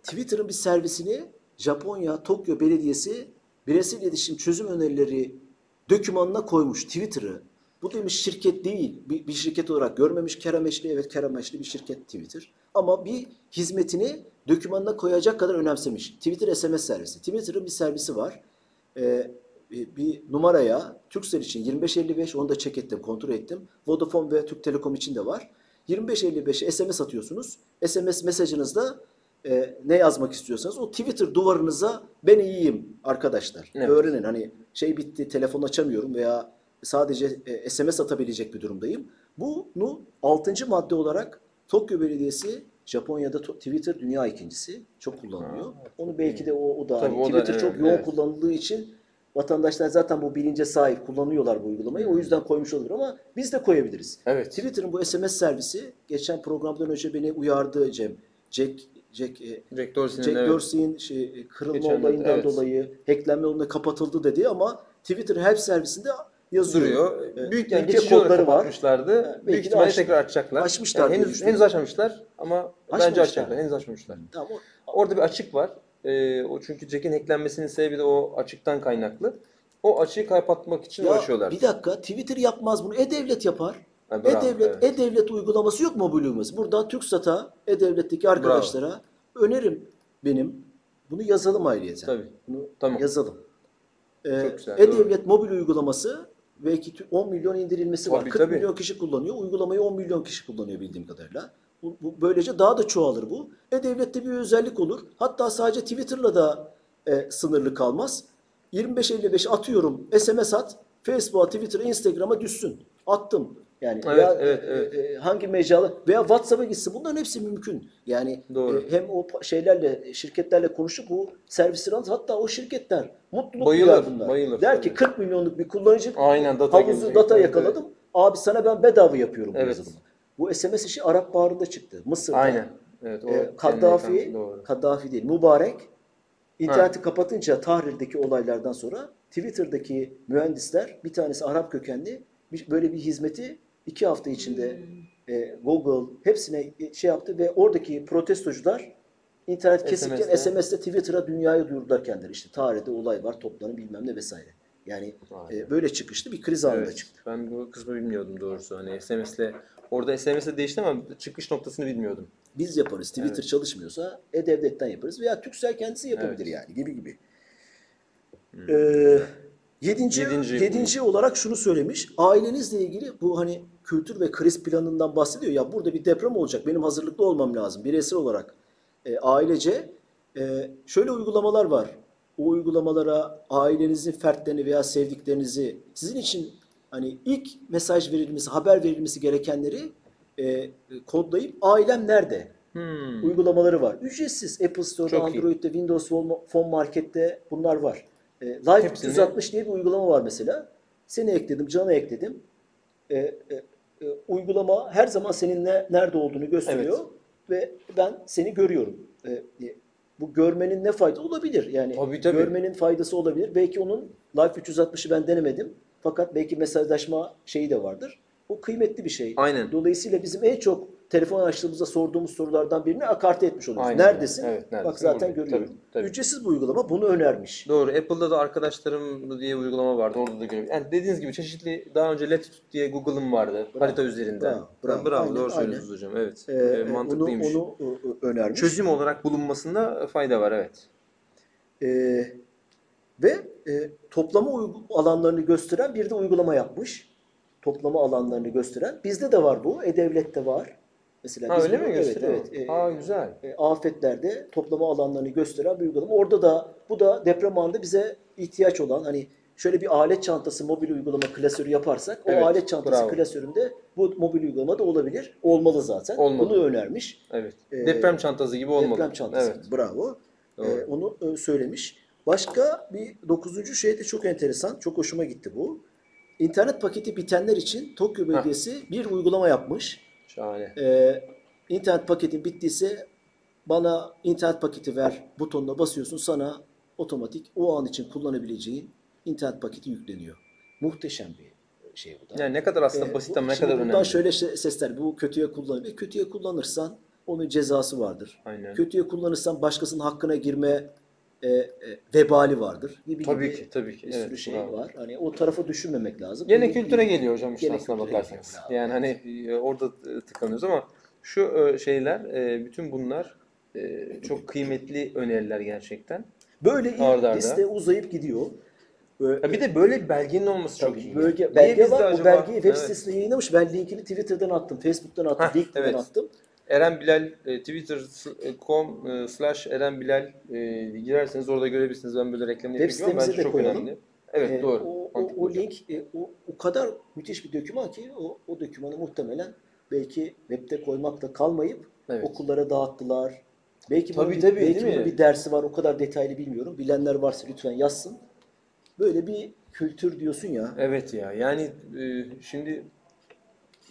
A: Twitter'ın bir servisini Japonya, Tokyo Belediyesi bireysel iletişim çözüm önerileri dokümanına koymuş Twitter'ı. Bu demiş şirket değil, bir, bir şirket olarak görmemiş kar amaçlı, evet kar amaçlı bir şirket Twitter. Ama bir hizmetini dokümanına koyacak kadar önemsemiş. Twitter SMS servisi. Twitter'ın bir servisi var. Ee, bir numaraya Turkcell için 2555 onu da check ettim, kontrol ettim. Vodafone ve Türk Telekom için de var. 2555'e SMS atıyorsunuz. SMS mesajınızda e, ne yazmak istiyorsanız o Twitter duvarınıza ben iyiyim arkadaşlar.
B: Evet.
A: Öğrenin hani şey bitti telefon açamıyorum veya sadece e, SMS atabilecek bir durumdayım. Bunu 6. madde olarak Tokyo Belediyesi Japonya'da Twitter dünya ikincisi. Çok kullanılıyor.
B: Ha, evet,
A: Onu belki de o, o da
B: Tabii
A: hani
B: o da,
A: Twitter çok
B: evet,
A: yoğun
B: evet.
A: kullanıldığı için vatandaşlar zaten bu bilince sahip kullanıyorlar bu uygulamayı. O yüzden koymuş olur ama biz de koyabiliriz.
B: Evet.
A: Twitter'ın bu SMS servisi geçen programdan önce beni uyardı Cem. Jack Jack e,
B: Jack Dorsey'nin
A: Jack
B: evet.
A: Dorsey'in şey, kırılma
B: Geçen
A: olayından
B: evet.
A: dolayı hacklenme olayına kapatıldı dedi ama Twitter help servisinde yazıyor.
B: duruyor.
A: E,
B: Büyük yani geçici
A: kodları var.
B: kapatmışlardı.
A: belki
B: Büyük ihtimalle
A: aç-
B: tekrar açacaklar.
A: açmışlar
B: Yani henüz, henüz açmamışlar ama bence
A: Açmamışlar.
B: açacaklar. Henüz açmamışlar.
A: Tamam, o-
B: Orada bir açık var. Ee, o çünkü Jack'in hacklenmesinin sebebi de o açıktan kaynaklı. O açığı kapatmak için
A: Ya
B: uğraşıyorlar.
A: bir dakika Twitter yapmaz bunu. E-Devlet yapar.
B: Bravo,
A: E-Devlet,
B: evet.
A: E-Devlet uygulaması yok mu uygulaması? Buradan TürkSat'a, E-Devlet'teki arkadaşlara önerim benim. Bunu yazalım ayrıyeten.
B: Tabii.
A: Bunu
B: Tamam.
A: yazalım. Ee,
B: güzel,
A: E-Devlet mobil uygulaması belki tü- 10 milyon indirilmesi var.
B: Tabii,
A: 40
B: tabii.
A: milyon kişi kullanıyor. Uygulamayı 10 milyon kişi kullanıyor bildiğim kadarıyla. Bu, bu- böylece daha da çoğalır bu. E-Devlet'te bir özellik olur. Hatta sadece Twitter'la da e, sınırlı kalmaz. 25-55 atıyorum SMS at. Facebook'a, Twitter'a, Instagram'a düşsün. attım. Yani
B: Evet,
A: veya,
B: evet,
A: e,
B: evet.
A: e, hangi mecra veya WhatsApp'a gitsin. Bunların hepsi mümkün. Yani
B: Doğru.
A: e, hem o şeylerle şirketlerle konuşup bu servisleri alır. Hatta o şirketler mutluluk
B: Bayılır,
A: bunlar.
B: bayılır
A: Der
B: tabii.
A: ki 40 milyonluk bir kullanıcı
B: Aynen data
A: havuzu
B: gelecek.
A: data
B: Evet,
A: yakaladım. Abi sana ben bedava yapıyorum bu
B: Evet.
A: yazılımı. Bu SMS işi Arap Baharı'nda çıktı. Mısır'da.
B: Aynen. Evet, o
A: E, Kaddafi. Kaddafi değil, Mübarek interneti kapatınca Tahrir'deki olaylardan sonra Twitter'daki mühendisler bir tanesi Arap kökenli bir- böyle bir hizmeti iki hafta içinde e, Google hepsine şey yaptı ve oradaki protestocular internet kesikken
B: SMS'le.
A: Twitter'a dünyaya duyurdular kendileri işte Tahrir'de olay var toplanın bilmem ne vesaire. Yani e, böyle çıkıştı bir kriz anında
B: Evet,
A: çıktı.
B: ben bu kısmı bilmiyordum doğrusu. Hani SMS'le orada SMS'le değişti ama çıkış noktasını bilmiyordum.
A: Biz yaparız. Twitter
B: Evet.
A: çalışmıyorsa E-Devlet'ten yaparız veya Türkcell kendisi yapabilir
B: Evet.
A: yani gibi gibi. Ee, yedinci,
B: Yedinci-
A: yedinci olarak şunu söylemiş. Ailenizle ilgili bu hani kültür ve kriz planından bahsediyor. Ya burada bir deprem olacak. Benim hazırlıklı olmam lazım. Bireysel olarak e, ailece e, şöyle uygulamalar var. O uygulamalara ailenizin fertlerini veya sevdiklerinizi sizin için hani ilk mesaj verilmesi, haber verilmesi gerekenleri e, kodlayıp ailem nerede?
B: Hmm.
A: uygulamaları var. Ücretsiz. Apple Store'da,
B: Çok iyi.
A: Android'de, Windows Phone Market'te bunlar var. E, Live
B: Hepsini-
A: 360 diye bir uygulama var mesela. Seni ekledim, Can'ı ekledim. E, e, e, uygulama her zaman senin ne, nerede olduğunu gösteriyor ve ben seni görüyorum. E, e, bu görmenin ne fayda olabilir? Yani
B: Tabii, tabii.
A: görmenin faydası olabilir. Belki onun Live 360'ı ben denemedim. Fakat belki mesajlaşma şeyi de vardır. O kıymetli bir şey.
B: Aynen.
A: Dolayısıyla bizim en çok telefon açtığımızda sorduğumuz sorulardan birini akarte etmiş oluyoruz.
B: Aynen.
A: Neredesin?
B: Evet, neredesin?
A: Bak zaten
B: Buradayım.
A: görüyorum.
B: Tabii, tabii.
A: Ücretsiz bu uygulama bunu önermiş.
B: Doğru. Apple'da da arkadaşlarım diye uygulama vardı. Orada da görev. Yani dediğiniz gibi çeşitli daha önce Latitude diye Google'ım vardı. Harita üzerinden.
A: Bravo, bravo.
B: Bravo,
A: Aynen,
B: doğru söylüyorsunuz hocam. Evet.
A: Ee,
B: Ee,
A: onu,
B: mantıklıymış.
A: onu e, e, önermiş.
B: Çözüm olarak bulunmasında fayda var evet.
A: Ee, ve e, toplama alanlarını gösteren bir de uygulama yapmış. Toplama alanlarını gösteren. Bizde de var bu. E-Devlet'te var. Mesela
B: Ha öyle
A: bunu-
B: mi
A: evet,
B: gösteriyor?
A: evet, e,
B: Aa güzel.
A: e, afetlerde toplama alanlarını gösteren bir uygulama. Orada da bu da deprem anında bize ihtiyaç olan hani şöyle bir alet çantası mobil uygulama klasörü yaparsak
B: Evet,
A: o alet çantası
B: bravo.
A: klasöründe bu mobil uygulama da olabilir. Olmalı zaten.
B: Olmalı.
A: Bunu önermiş.
B: Evet.
A: Ee,
B: deprem çantası gibi olmalı.
A: Deprem çantası.
B: Evet.
A: Bravo.
B: Doğru.
A: Ee, onu e, söylemiş. Başka bir dokuzuncu şey de çok enteresan. Çok hoşuma gitti bu. İnternet paketi bitenler için Tokyo Belediyesi bir uygulama yapmış.
B: Şahane.
A: Ee, internet paketin bittiyse bana internet paketi ver butonuna basıyorsun sana otomatik o an için kullanabileceğin internet paketi yükleniyor. Muhteşem bir şey bu da.
B: Yani ne kadar aslında
A: Ee,
B: basit ama ne kadar önemli.
A: şöyle şey- sesler bu kötüye kullan. E, kötüye kullanırsan onun cezası vardır.
B: Aynen.
A: Kötüye kullanırsan başkasının hakkına girme e, e, vebali vardır. Gibi
B: Tabii
A: gibi
B: ki, tabii ki.
A: Bir
B: Evet,
A: sürü şey
B: bravo.
A: var. Hani o tarafa düşünmemek lazım.
B: Gene
A: Bir-
B: kültüre geliyor hocam işte aslına bakarsanız. Yani hani e, orada e, tıkanıyoruz ama şu e, şeyler, bütün bunlar çok kıymetli öneriler gerçekten.
A: Böyle ilk
B: Arda arda.
A: liste uzayıp gidiyor. Böyle,
B: bir de böyle bir belgenin olması çok
A: Tabii,
B: iyi.
A: bölge, belge var. O belgeyi web
B: Evet.
A: sitesinde yayınlamış. Ben linkini Twitter'dan attım, Facebook'tan attım,
B: Heh,
A: LinkedIn'den
B: evet.
A: attım.
B: Eren Bilal e, twitter.com e, slash Eren Bilal e, girerseniz orada görebilirsiniz. Ben böyle reklamını
A: Web
B: yapıyorum. Bence
A: de
B: çok
A: koyalım.
B: önemli. Evet
A: Ee,
B: doğru.
A: O, o, o link e, o, o kadar müthiş bir doküman ki o, o dokümanı muhtemelen belki webde koymakla kalmayıp
B: Evet.
A: okullara dağıttılar. Belki
B: Tabii,
A: bir,
B: tabii,
A: belki
B: değil mi?
A: bir dersi var. O kadar detaylı bilmiyorum. Bilenler varsa lütfen yazsın. Böyle bir kültür diyorsun ya.
B: Evet ya yani e, şimdi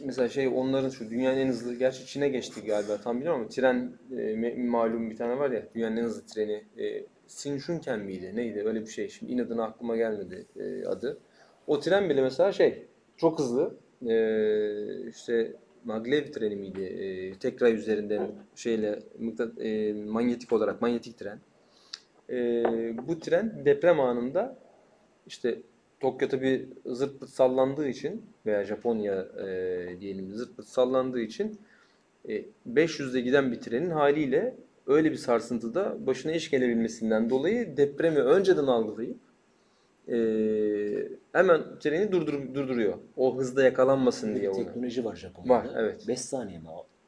B: mesela şey onların şu dünyanın en hızlı gerçi Çin'e geçti galiba tam bilmiyorum ama tren e, malum bir tane var ya dünyanın en hızlı treni e, Sinşunken miydi neydi öyle bir şey şimdi inadına aklıma gelmedi e, adı. O tren bile mesela şey çok hızlı e, işte maglev treni miydi e, tek ray üzerinde şeyle e, manyetik olarak manyetik tren. E, bu tren deprem anında işte Tokyo tabii zırt pırt sallandığı için veya Japonya e, diyelim zırt pırt sallandığı için e, 500'de giden bir trenin haliyle öyle bir sarsıntıda başına iş gelebilmesinden dolayı depremi önceden algılayıp e, hemen treni durdur, durduruyor. O hızda yakalanmasın diye
A: bir
B: onu.
A: teknoloji var Japonya'da.
B: Var, evet.
A: 5 saniye mi?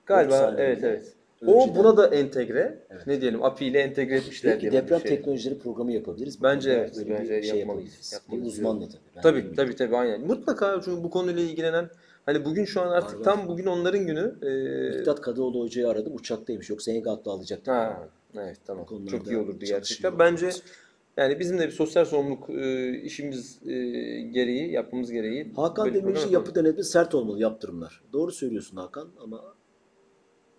B: Galiba
A: saniye
B: evet
A: bile.
B: evet. O buna da entegre.
A: Evet.
B: Ne diyelim API ile entegre etmişler
A: Belki
B: diye
A: deprem
B: şey.
A: teknolojileri programı yapabiliriz.
B: Bence evet,
A: böyle bir
B: bence
A: şey
B: yapmalıyız,
A: Bir uzmanla
B: diyorum.
A: tabii. Ben
B: Tabii tabii tabii aynen. Mutlaka çünkü bu konuyla ilgilenen hani bugün şu an artık
A: Var, var.
B: tam bugün onların günü. Ee,
A: Miktat Kadıoğlu hocayı aradım. Uçaktaymış. Yoksa Engat'la alacaktım.
B: ha, evet tamam. Çok iyi olurdu gerçekten. Bence yani bizim de bir sosyal sorumluluk e, işimiz e, gereği, yapmamız gereği.
A: Hakan Demirci
B: program
A: yapı denetimi sert olmalı yaptırımlar. Doğru söylüyorsun Hakan ama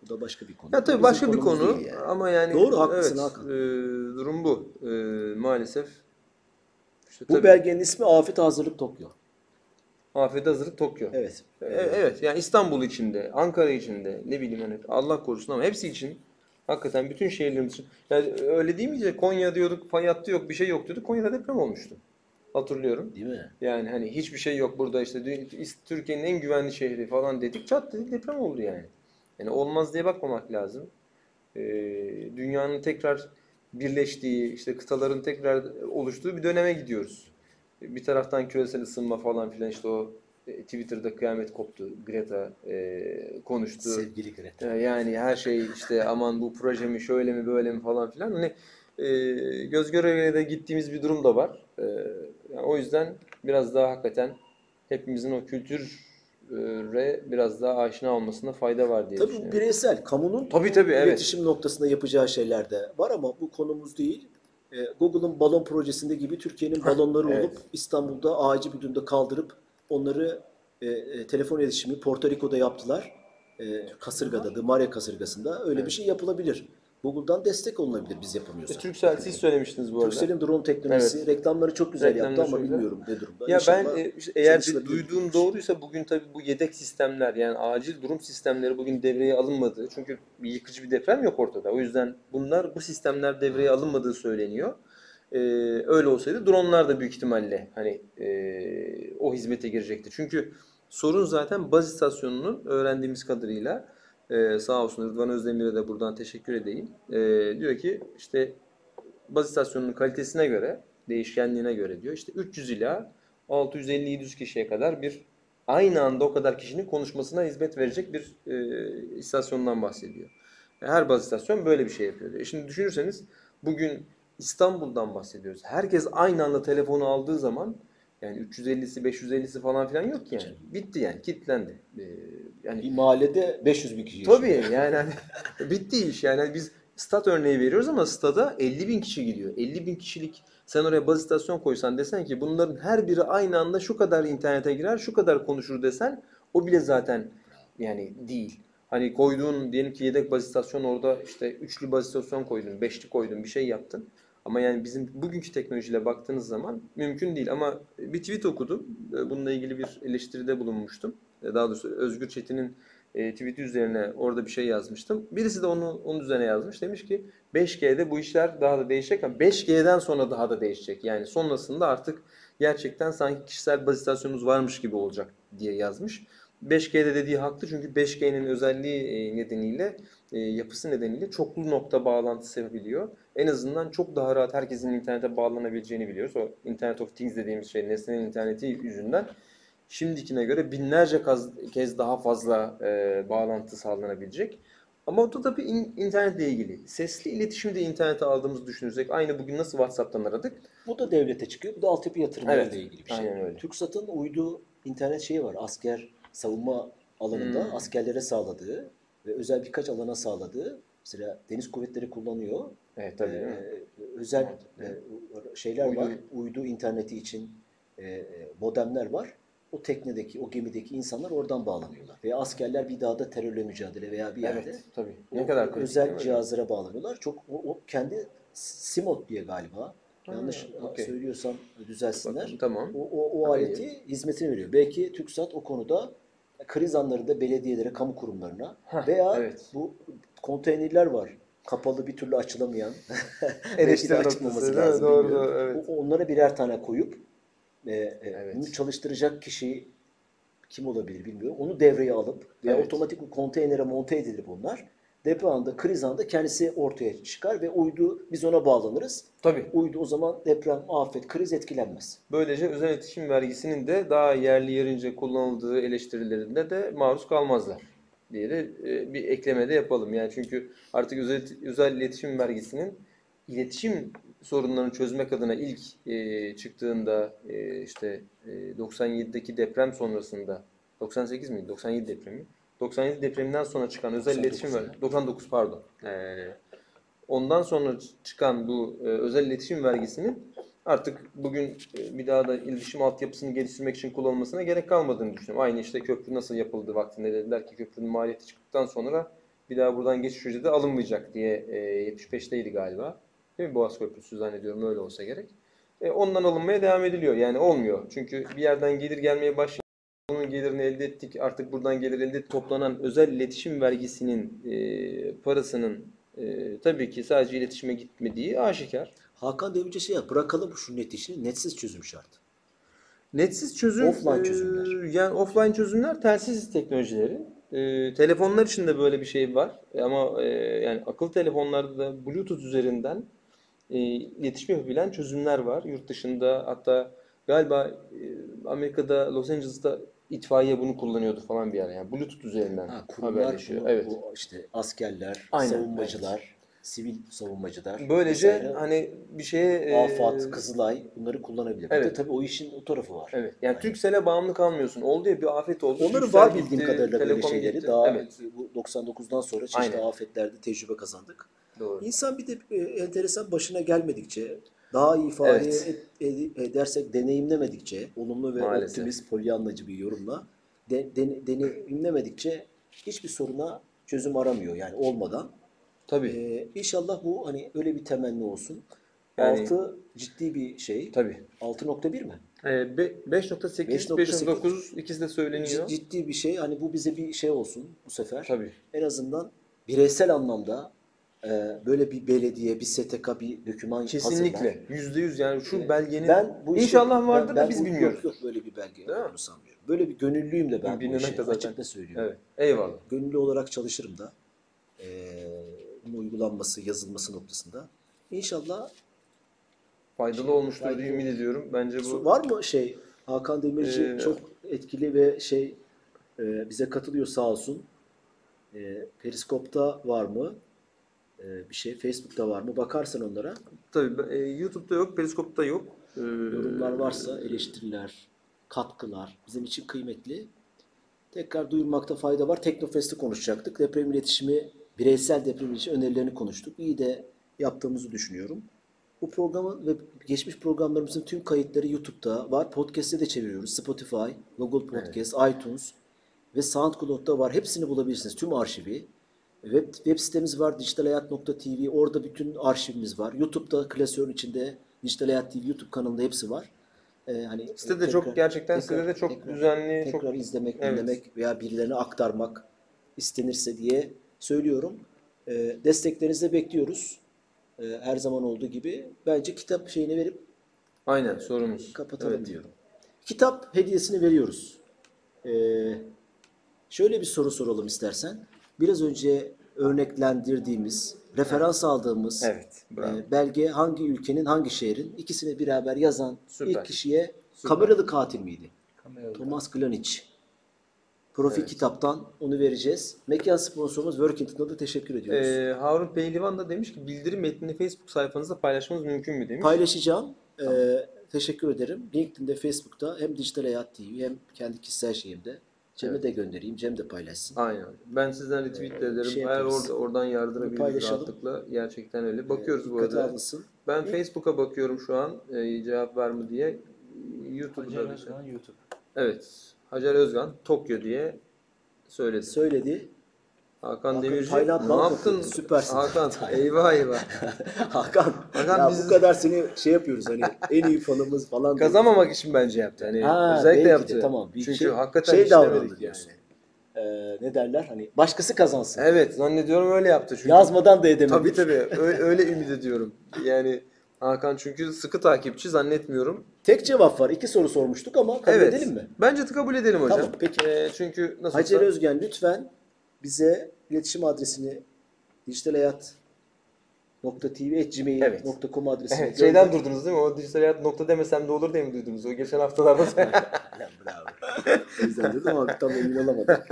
A: bu da başka bir konu.
B: Ya tabii
A: Bizim
B: başka bir konu
A: yani.
B: ama yani
A: Doğru, haklısın
B: evet,
A: Hakan.
B: e, durum bu. E, maalesef. İşte
A: Bu
B: tabii,
A: belgenin ismi Afet Hazırlık Tokyo.
B: Afet Hazırlık Tokyo.
A: Evet.
B: E, Evet yani İstanbul içinde, Ankara içinde ne bileyim hani Allah korusun ama hepsi için hakikaten bütün şehirlerimiz için. Yani öyle değil miydi? Konya diyorduk, fay hattı yok, bir şey yok diyorduk. Konya'da deprem olmuştu. Hatırlıyorum.
A: Değil mi?
B: Yani hani hiçbir şey yok burada işte Türkiye'nin en güvenli şehri falan dedik. Çat dedik deprem oldu yani. Yani olmaz diye bakmamak lazım. Ee, dünyanın tekrar birleştiği, işte kıtaların tekrar oluştuğu bir döneme gidiyoruz. Bir taraftan küresel ısınma falan filan işte o e, Twitter'da kıyamet koptu. Greta e, konuştu.
A: Sevgili Greta.
B: Ee, Yani her şey işte aman bu proje mi şöyle mi böyle mi falan filan. Hani e, göz göre göre de gittiğimiz bir durum da var. E, yani o yüzden biraz daha hakikaten hepimizin o kültüre biraz daha aşina olmasına fayda var diye
A: Tabii
B: düşünüyorum.
A: bireysel, kamunun
B: Tabii tabii evet.
A: iletişim noktasında yapacağı şeyler de var ama bu konumuz değil. Ee, Google'ın balon projesinde gibi Türkiye'nin balonları
B: evet.
A: olup İstanbul'da ağacı bir günde kaldırıp onları e, e, telefon iletişimi Porto Rico'da yaptılar. E, kasırgada, Dımarya kasırgasında öyle bir şey yapılabilir. Google'dan destek olunabilir biz
B: E,
A: yapamıyorsak.
B: Türksel siz söylemiştiniz bu arada.
A: Turkcell'in drone teknolojisi reklamları çok güzel
B: Reklamları
A: yaptı ama
B: güzel.
A: bilmiyorum ne durumda.
B: Ya ben e, işte eğer duyduğum doğruysa bugün tabii bu yedek sistemler yani acil durum sistemleri bugün devreye alınmadı. Çünkü bir yıkıcı bir deprem yok ortada. O yüzden bunlar bu sistemler devreye alınmadığı söyleniyor. Ee, öyle olsaydı dronlar da büyük ihtimalle hani e, o hizmete girecekti. Çünkü sorun zaten baz istasyonunun öğrendiğimiz kadarıyla e, sağ olsun Rıdvan Özdemir'e de buradan teşekkür edeyim. E, diyor ki işte baz istasyonunun kalitesine göre, değişkenliğine göre diyor. işte 300 ila 650-700 kişiye kadar bir aynı anda o kadar kişinin konuşmasına hizmet verecek bir e, istasyondan bahsediyor. Her baz istasyon böyle bir şey yapıyor. diyor. E şimdi düşünürseniz bugün İstanbul'dan bahsediyoruz. Herkes aynı anda telefonu aldığı zaman yani 350'si 550'si falan filan yok ki yani. Bitti yani kilitlendi. E, yani
A: bir mahallede 500 bin kişi yaşıyor.
B: Tabii yani hani bitti iş yani Hani biz stat örneği veriyoruz ama stada 50 bin kişi gidiyor. 50 bin kişilik sen oraya baz istasyon koysan desen ki bunların her biri aynı anda şu kadar internete girer şu kadar konuşur desen o bile zaten yani değil. Hani koyduğun diyelim ki yedek baz istasyon orada işte üçlü baz istasyon koydun, beşli koydun bir şey yaptın. Ama yani bizim bugünkü teknolojiyle baktığınız zaman mümkün değil. Ama bir tweet okudum. Bununla ilgili bir eleştiride bulunmuştum. E, Daha doğrusu Özgür Çetin'in e, tweet'i üzerine orada bir şey yazmıştım. Birisi de onu onun üzerine yazmış. Demiş ki 5G'de bu işler daha da değişecek ama 5G'den sonra daha da değişecek. Yani sonrasında artık gerçekten sanki kişisel baz istasyonumuz varmış gibi olacak diye yazmış. 5G'de dediği haklı çünkü 5G'nin özelliği e, nedeniyle, e, yapısı nedeniyle çoklu nokta bağlantısı yapabiliyor. En azından çok daha rahat herkesin internete bağlanabileceğini biliyoruz. O Internet of Things dediğimiz şey nesnenin interneti yüzünden şimdikine göre binlerce kaz- kez daha fazla e, bağlantı sağlanabilecek. Ama o da tabii in- internetle ilgili. Sesli iletişimi de internete aldığımızı düşünürsek aynı bugün nasıl WhatsApp'tan aradık?
A: Bu da devlete çıkıyor. Bu da altyapı yatırımlarıyla
B: Evet,
A: ilgili bir şey.
B: aynen öyle.
A: TürkSat'ın uydu internet şeyi var. Asker savunma alanında
B: Hmm.
A: askerlere sağladığı ve özel birkaç alana sağladığı mesela deniz kuvvetleri kullanıyor.
B: Evet tabii?
A: Ee, özel e, şeyler
B: Uydu-
A: var. Uydu interneti için e, e, modemler var. O teknedeki, o gemideki insanlar oradan bağlanıyorlar. Veya askerler bir dağda terörle mücadele veya bir yerde
B: Evet tabii.
A: o
B: Ne kadar kritik,
A: özel cihazlara bağlanıyorlar. Çok o, o kendi SIMOT diye galiba.
B: Ha,
A: Yanlış
B: okey.
A: söylüyorsam düzelsinler.
B: Bakın, tamam.
A: O, o, o aleti hizmetini veriyor. Belki TürkSat o konuda kriz anlarında belediyelere, kamu kurumlarına
B: Hah,
A: veya
B: evet.
A: bu konteynerler var. Kapalı bir türlü açılamayan.
B: Eleştiri
A: açılmaması lazım.
B: Doğru,
A: bilmiyorum.
B: doğru, evet.
A: O- Onlara birer tane koyup e, e,
B: Evet.
A: bunu çalıştıracak kişi kim olabilir bilmiyorum. Onu devreye alıp veya
B: Evet.
A: otomatik bir konteynere monte edilip onlar deprem anında, kriz anında kendisi ortaya çıkar ve uydu biz ona bağlanırız.
B: Tabii.
A: Uydu o zaman deprem, afet, kriz etkilenmez.
B: Böylece özel iletişim vergisinin de daha yerli yerince kullanıldığı eleştirilerinde de maruz kalmazlar diye de e, bir ekleme de yapalım. Yani çünkü artık özel, özel iletişim vergisinin iletişim sorunlarını çözmek adına ilk e, çıktığında e, işte e, 97'deki deprem sonrasında 98 miydi? 97 depremi. 97 depreminden sonra çıkan özel
A: 99
B: iletişim vergisi 99 pardon. E, ondan sonra çıkan bu e, özel iletişim vergisinin artık bugün e, bir daha da iletişim altyapısını geliştirmek için kullanılmasına gerek kalmadığını düşünüyorum. Aynı işte köprü nasıl yapıldı vaktinde dediler ki köprünün maliyeti çıktıktan sonra bir daha buradan geçiş ücreti alınmayacak diye e, 75'teydi galiba. Değil mi? Boğaz Köprüsü zannediyorum öyle olsa gerek. E, ondan alınmaya devam ediliyor. Yani olmuyor. Çünkü bir yerden gelir gelmeye başlıyor. Bunun gelirini elde ettik. Artık buradan gelir elde ettik. Toplanan özel iletişim vergisinin e, parasının e, tabii ki sadece iletişime gitmediği aşikar.
A: Hakan Demirci şey yap, bırakalım şu net işini, netsiz çözüm şart.
B: Netsiz çözüm,
A: Offline
B: e,
A: çözümler.
B: yani offline çözümler telsiz teknolojileri. E, telefonlar için de böyle bir şey var. E, ama e, yani akıllı telefonlarda da Bluetooth üzerinden e, iletişim yapabilen çözümler var. Yurt dışında hatta galiba e, Amerika'da Los Angeles'ta itfaiye bunu kullanıyordu falan bir ara. Yani Bluetooth üzerinden
A: Ha,
B: haberleşiyor.
A: bunu-
B: Evet.
A: bu işte askerler,
B: Aynen,
A: savunmacılar, sivil savunmacılar.
B: Böylece
A: vesaire,
B: hani bir şeye e,
A: AFAD, Kızılay bunları kullanabilir. Bir de
B: Evet.
A: tabii o işin o tarafı var.
B: Evet. Yani Turkcell'e bağımlı kalmıyorsun. Oldu ya bir afet oldu.
A: Onların var bildiğim
B: gitti,
A: kadarıyla böyle şeyleri.
B: gitti.
A: Daha
B: Evet.
A: bu 99'dan sonra çeşitli
B: Aynen.
A: afetlerde tecrübe kazandık.
B: Doğru.
A: İnsan bir de e, enteresan başına gelmedikçe, daha iyi ifade
B: Evet.
A: et- ed- edersek deneyimlemedikçe, olumlu ve
B: Maalesef.
A: optimist, polyanlacı bir yorumla de, dene- deneyimlemedikçe hiçbir soruna çözüm aramıyor yani olmadan.
B: Tabii.
A: Ee, inşallah bu hani öyle bir temenni olsun.
B: Yani-
A: 6 ciddi bir şey.
B: Tabii.
A: 6.1 mi?
B: Be- 5.8,
A: 5.8,
B: 5.9 ikisi de söyleniyor.
A: Ciddi bir şey. Hani bu bize bir şey olsun bu sefer.
B: Tabii.
A: En azından bireysel anlamda e, böyle bir belediye, bir STK, bir doküman
B: Kesinlikle. Yüzde yüz yani şu
A: Evet.
B: belgenin
A: Ben bu
B: inşallah vardır
A: ben-
B: da
A: ben
B: biz
A: bu-
B: bilmiyoruz.
A: Yok, yok böyle bir belge olduğunu sanmıyorum. Böyle bir gönüllüyüm de ben bu
B: Bilmemek
A: işe.
B: de zaten-
A: Açık da söylüyorum.
B: Evet. Eyvallah.
A: Gönüllü olarak çalışırım da. E, bunun uygulanması, yazılması noktasında. İnşallah
B: Faydalı olmuştur
A: Faydalı.
B: diye ümit ediyorum. Bence bu
A: var mı şey Hakan Demirci
B: Ee,
A: çok etkili ve şey e, bize katılıyor sağ olsun. E, Periskop'ta var mı? E, bir şey Facebook'ta var mı? Bakarsan onlara.
B: tabii e, YouTube'da yok, Periskop'ta yok. Ee,
A: Yorumlar varsa eleştiriler, katkılar bizim için kıymetli. Tekrar duyurmakta fayda var. Teknofest'i konuşacaktık. Deprem iletişimi, bireysel deprem iletişimi önerilerini konuştuk. İyi de yaptığımızı düşünüyorum. Bu programın ve geçmiş programlarımızın tüm kayıtları YouTube'da var. Podcast'te de çeviriyoruz. Spotify, Google Podcast, iTunes ve SoundCloud'da var. Hepsini bulabilirsiniz. Tüm arşivi. Web, web sitemiz var dijitalhayat.tv. Orada bütün arşivimiz var. YouTube'da klasörün içinde Dijital Hayat TV YouTube kanalında hepsi var. Ee, hani
B: Site de
A: tekrar-
B: çok gerçekten
A: tekrar-
B: site de çok
A: tekrar-
B: düzenli, çok
A: tekrar izlemek,
B: Evet.
A: dinlemek veya birilerine aktarmak istenirse diye söylüyorum. Ee, desteklerinizi de bekliyoruz. Ee, her zaman olduğu gibi. Bence kitap şeyini verip
B: aynen sorumuz.
A: kapatalım
B: Evet.
A: diyorum. Kitap hediyesini veriyoruz. Ee, şöyle bir soru soralım istersen. Biraz önce örneklendirdiğimiz, referans aldığımız
B: Evet. Bravo.
A: e, belge hangi ülkenin, hangi şehrin ikisini beraber yazan
B: Süper.
A: ilk kişiye
B: Süper.
A: kameralı katil miydi?
C: Kameralı.
A: Thomas Glanic. Profil
B: Evet.
A: kitaptan onu vereceğiz. Mekan sponsorumuz Workington'a da teşekkür ediyoruz.
B: Ee, Harun Pehlivan da demiş ki bildirim metnini Facebook sayfanızda paylaşmanız mümkün mü demiş.
A: Paylaşacağım. Ee, teşekkür ederim. LinkedIn'de, Facebook'ta hem Dijital Hayat TV hem kendi kişisel şeyimde. Cem'e
B: Evet.
A: de göndereyim. Cem de paylaşsın.
B: Aynen. Ben sizden retweet de ederim.
A: şey
B: Eğer
A: yaparız.
B: orada oradan yardırabiliriz
A: Paylaşalım.
B: rahatlıkla. Gerçekten öyle. Bakıyoruz bu
A: Dikkate
B: arada.
A: alınsın.
B: Ben Facebook'a bakıyorum şu an e, cevap var mı diye. YouTube'da
C: Hacer
B: da-
C: Özkan YouTube.
B: Evet. Hacer Özgan Tokyo diye söyledi.
A: Söyledi.
B: Hakan,
A: Hakan,
B: Demirci
A: Tayland'dan
B: ne yaptın?
A: Süpersin.
B: Hakan
A: Tayland.
B: eyvah eyvah.
A: Hakan,
B: Hakan
A: ya
B: biz-
A: bu kadar seni şey yapıyoruz hani en iyi fanımız falan. diyoruz.
B: Kazanmamak için bence yaptı. Hani
A: Ha,
B: özellikle
A: belki de,
B: yaptı.
A: tamam. Bir
B: Çünkü
A: şey-
B: hakikaten
A: şey davrandı
B: yani.
A: diyorsun. Ee, ne derler hani başkası kazansın.
B: Evet zannediyorum öyle yaptı çünkü.
A: Yazmadan da edemedik.
B: Tabii tabii öyle, öyle ümit ediyorum. Yani Hakan çünkü sıkı takipçi zannetmiyorum.
A: Tek cevap var. İki soru sormuştuk ama kabul
B: evet.
A: edelim mi?
B: Bence kabul edelim hocam.
A: Tamam, peki.
B: Ee, çünkü nasıl
A: Hacer Özgen lütfen bize iletişim adresini Dijital Hayat .tv.gmail.com adresine
B: Evet, şeyden
A: gönder-
B: durdunuz değil mi? O dijital hayat nokta demesem de olur diye mi duydunuz? O geçen haftalarda.
A: Bravo. O yüzden dedim ama tam emin olamadım.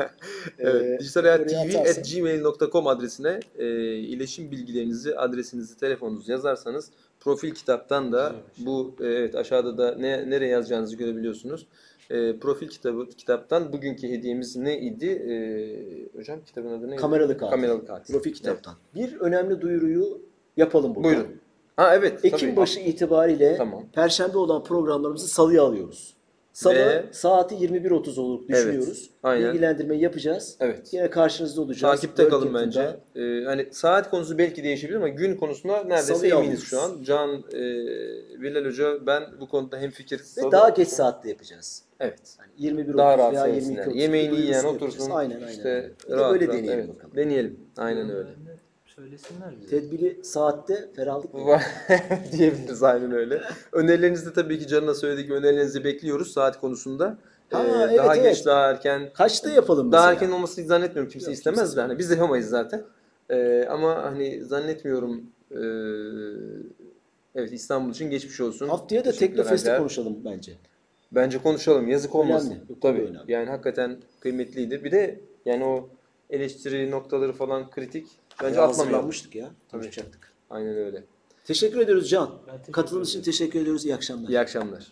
B: evet,
A: Ee,
B: dijital hayat
A: oraya
B: tv
A: atarsan-
B: at gmail.com adresine e, iletişim bilgilerinizi, adresinizi, telefonunuzu yazarsanız profil kitaptan da bu e, evet aşağıda da ne nereye yazacağınızı görebiliyorsunuz. E, profil kitabı kitaptan bugünkü hediyemiz ne idi? E, hocam kitabın adı neydi?
A: Kameralı katil.
B: Kameralı katil.
A: Profil kitaptan. Bir önemli duyuruyu yapalım burada.
B: Buyurun. Ha evet.
A: Ekim
B: tabii.
A: başı itibariyle
B: Tamam.
A: Perşembe olan programlarımızı salıya alıyoruz. Salı
B: Ve-
A: saati 21.30 olur düşünüyoruz.
B: aynen.
A: Bilgilendirmeyi yapacağız.
B: Evet.
A: Yine karşınızda olacağız.
B: Takipte kalın bence. Ee, hani saat konusu belki değişebilir ama gün konusunda neredeyse
A: Salıya
B: eminiz
A: alıyoruz.
B: şu an. Can, e, Bilal Hoca, ben bu konuda hemfikir.
A: Ve
B: Salı-
A: daha geç saatte yapacağız.
B: Evet.
A: Yani 21.30
B: Daha rahat
A: veya
B: seyretsinler.
A: 22.30
B: Yemeğini yiyen otursun.
A: Aynen aynen.
B: İşte rahat
A: böyle
B: rahat,
A: deneyelim
B: evet.
A: bakalım.
B: Deneyelim. Aynen öyle.
C: Söylesinler bize.
A: Tedbiri saatte ferahlık
B: diyebiliriz aynen öyle. Önerilerinizi de tabii ki Can'la söylediği gibi önerilerinizi bekliyoruz saat konusunda. Ee,
A: Ha, evet,
B: daha
A: evet.
B: geç, daha erken.
A: Kaçta yapalım
B: Daha
A: mesela?
B: erken olmasını zannetmiyorum. Kimse
A: Yok,
B: istemez
A: kimse
B: de. Hani biz de yapamayız zaten. Ee, ama hani zannetmiyorum. ee, evet İstanbul için geçmiş olsun.
A: Haftaya da Teknofest'i konuşalım bence.
B: Bence konuşalım. Yazık olmasın.
A: Önemli.
B: Tabii.
A: önemli.
B: Yani hakikaten kıymetliydi. Bir de yani o eleştiri noktaları falan kritik. Bence
A: Ya
B: atlamayalım.
A: hazırlanmıştık ya.
B: Tabii.
A: Konuşacaktık.
B: Aynen öyle.
A: Teşekkür ediyoruz Can. Katıldığınız için teşekkür ediyoruz. İyi akşamlar.
B: İyi akşamlar.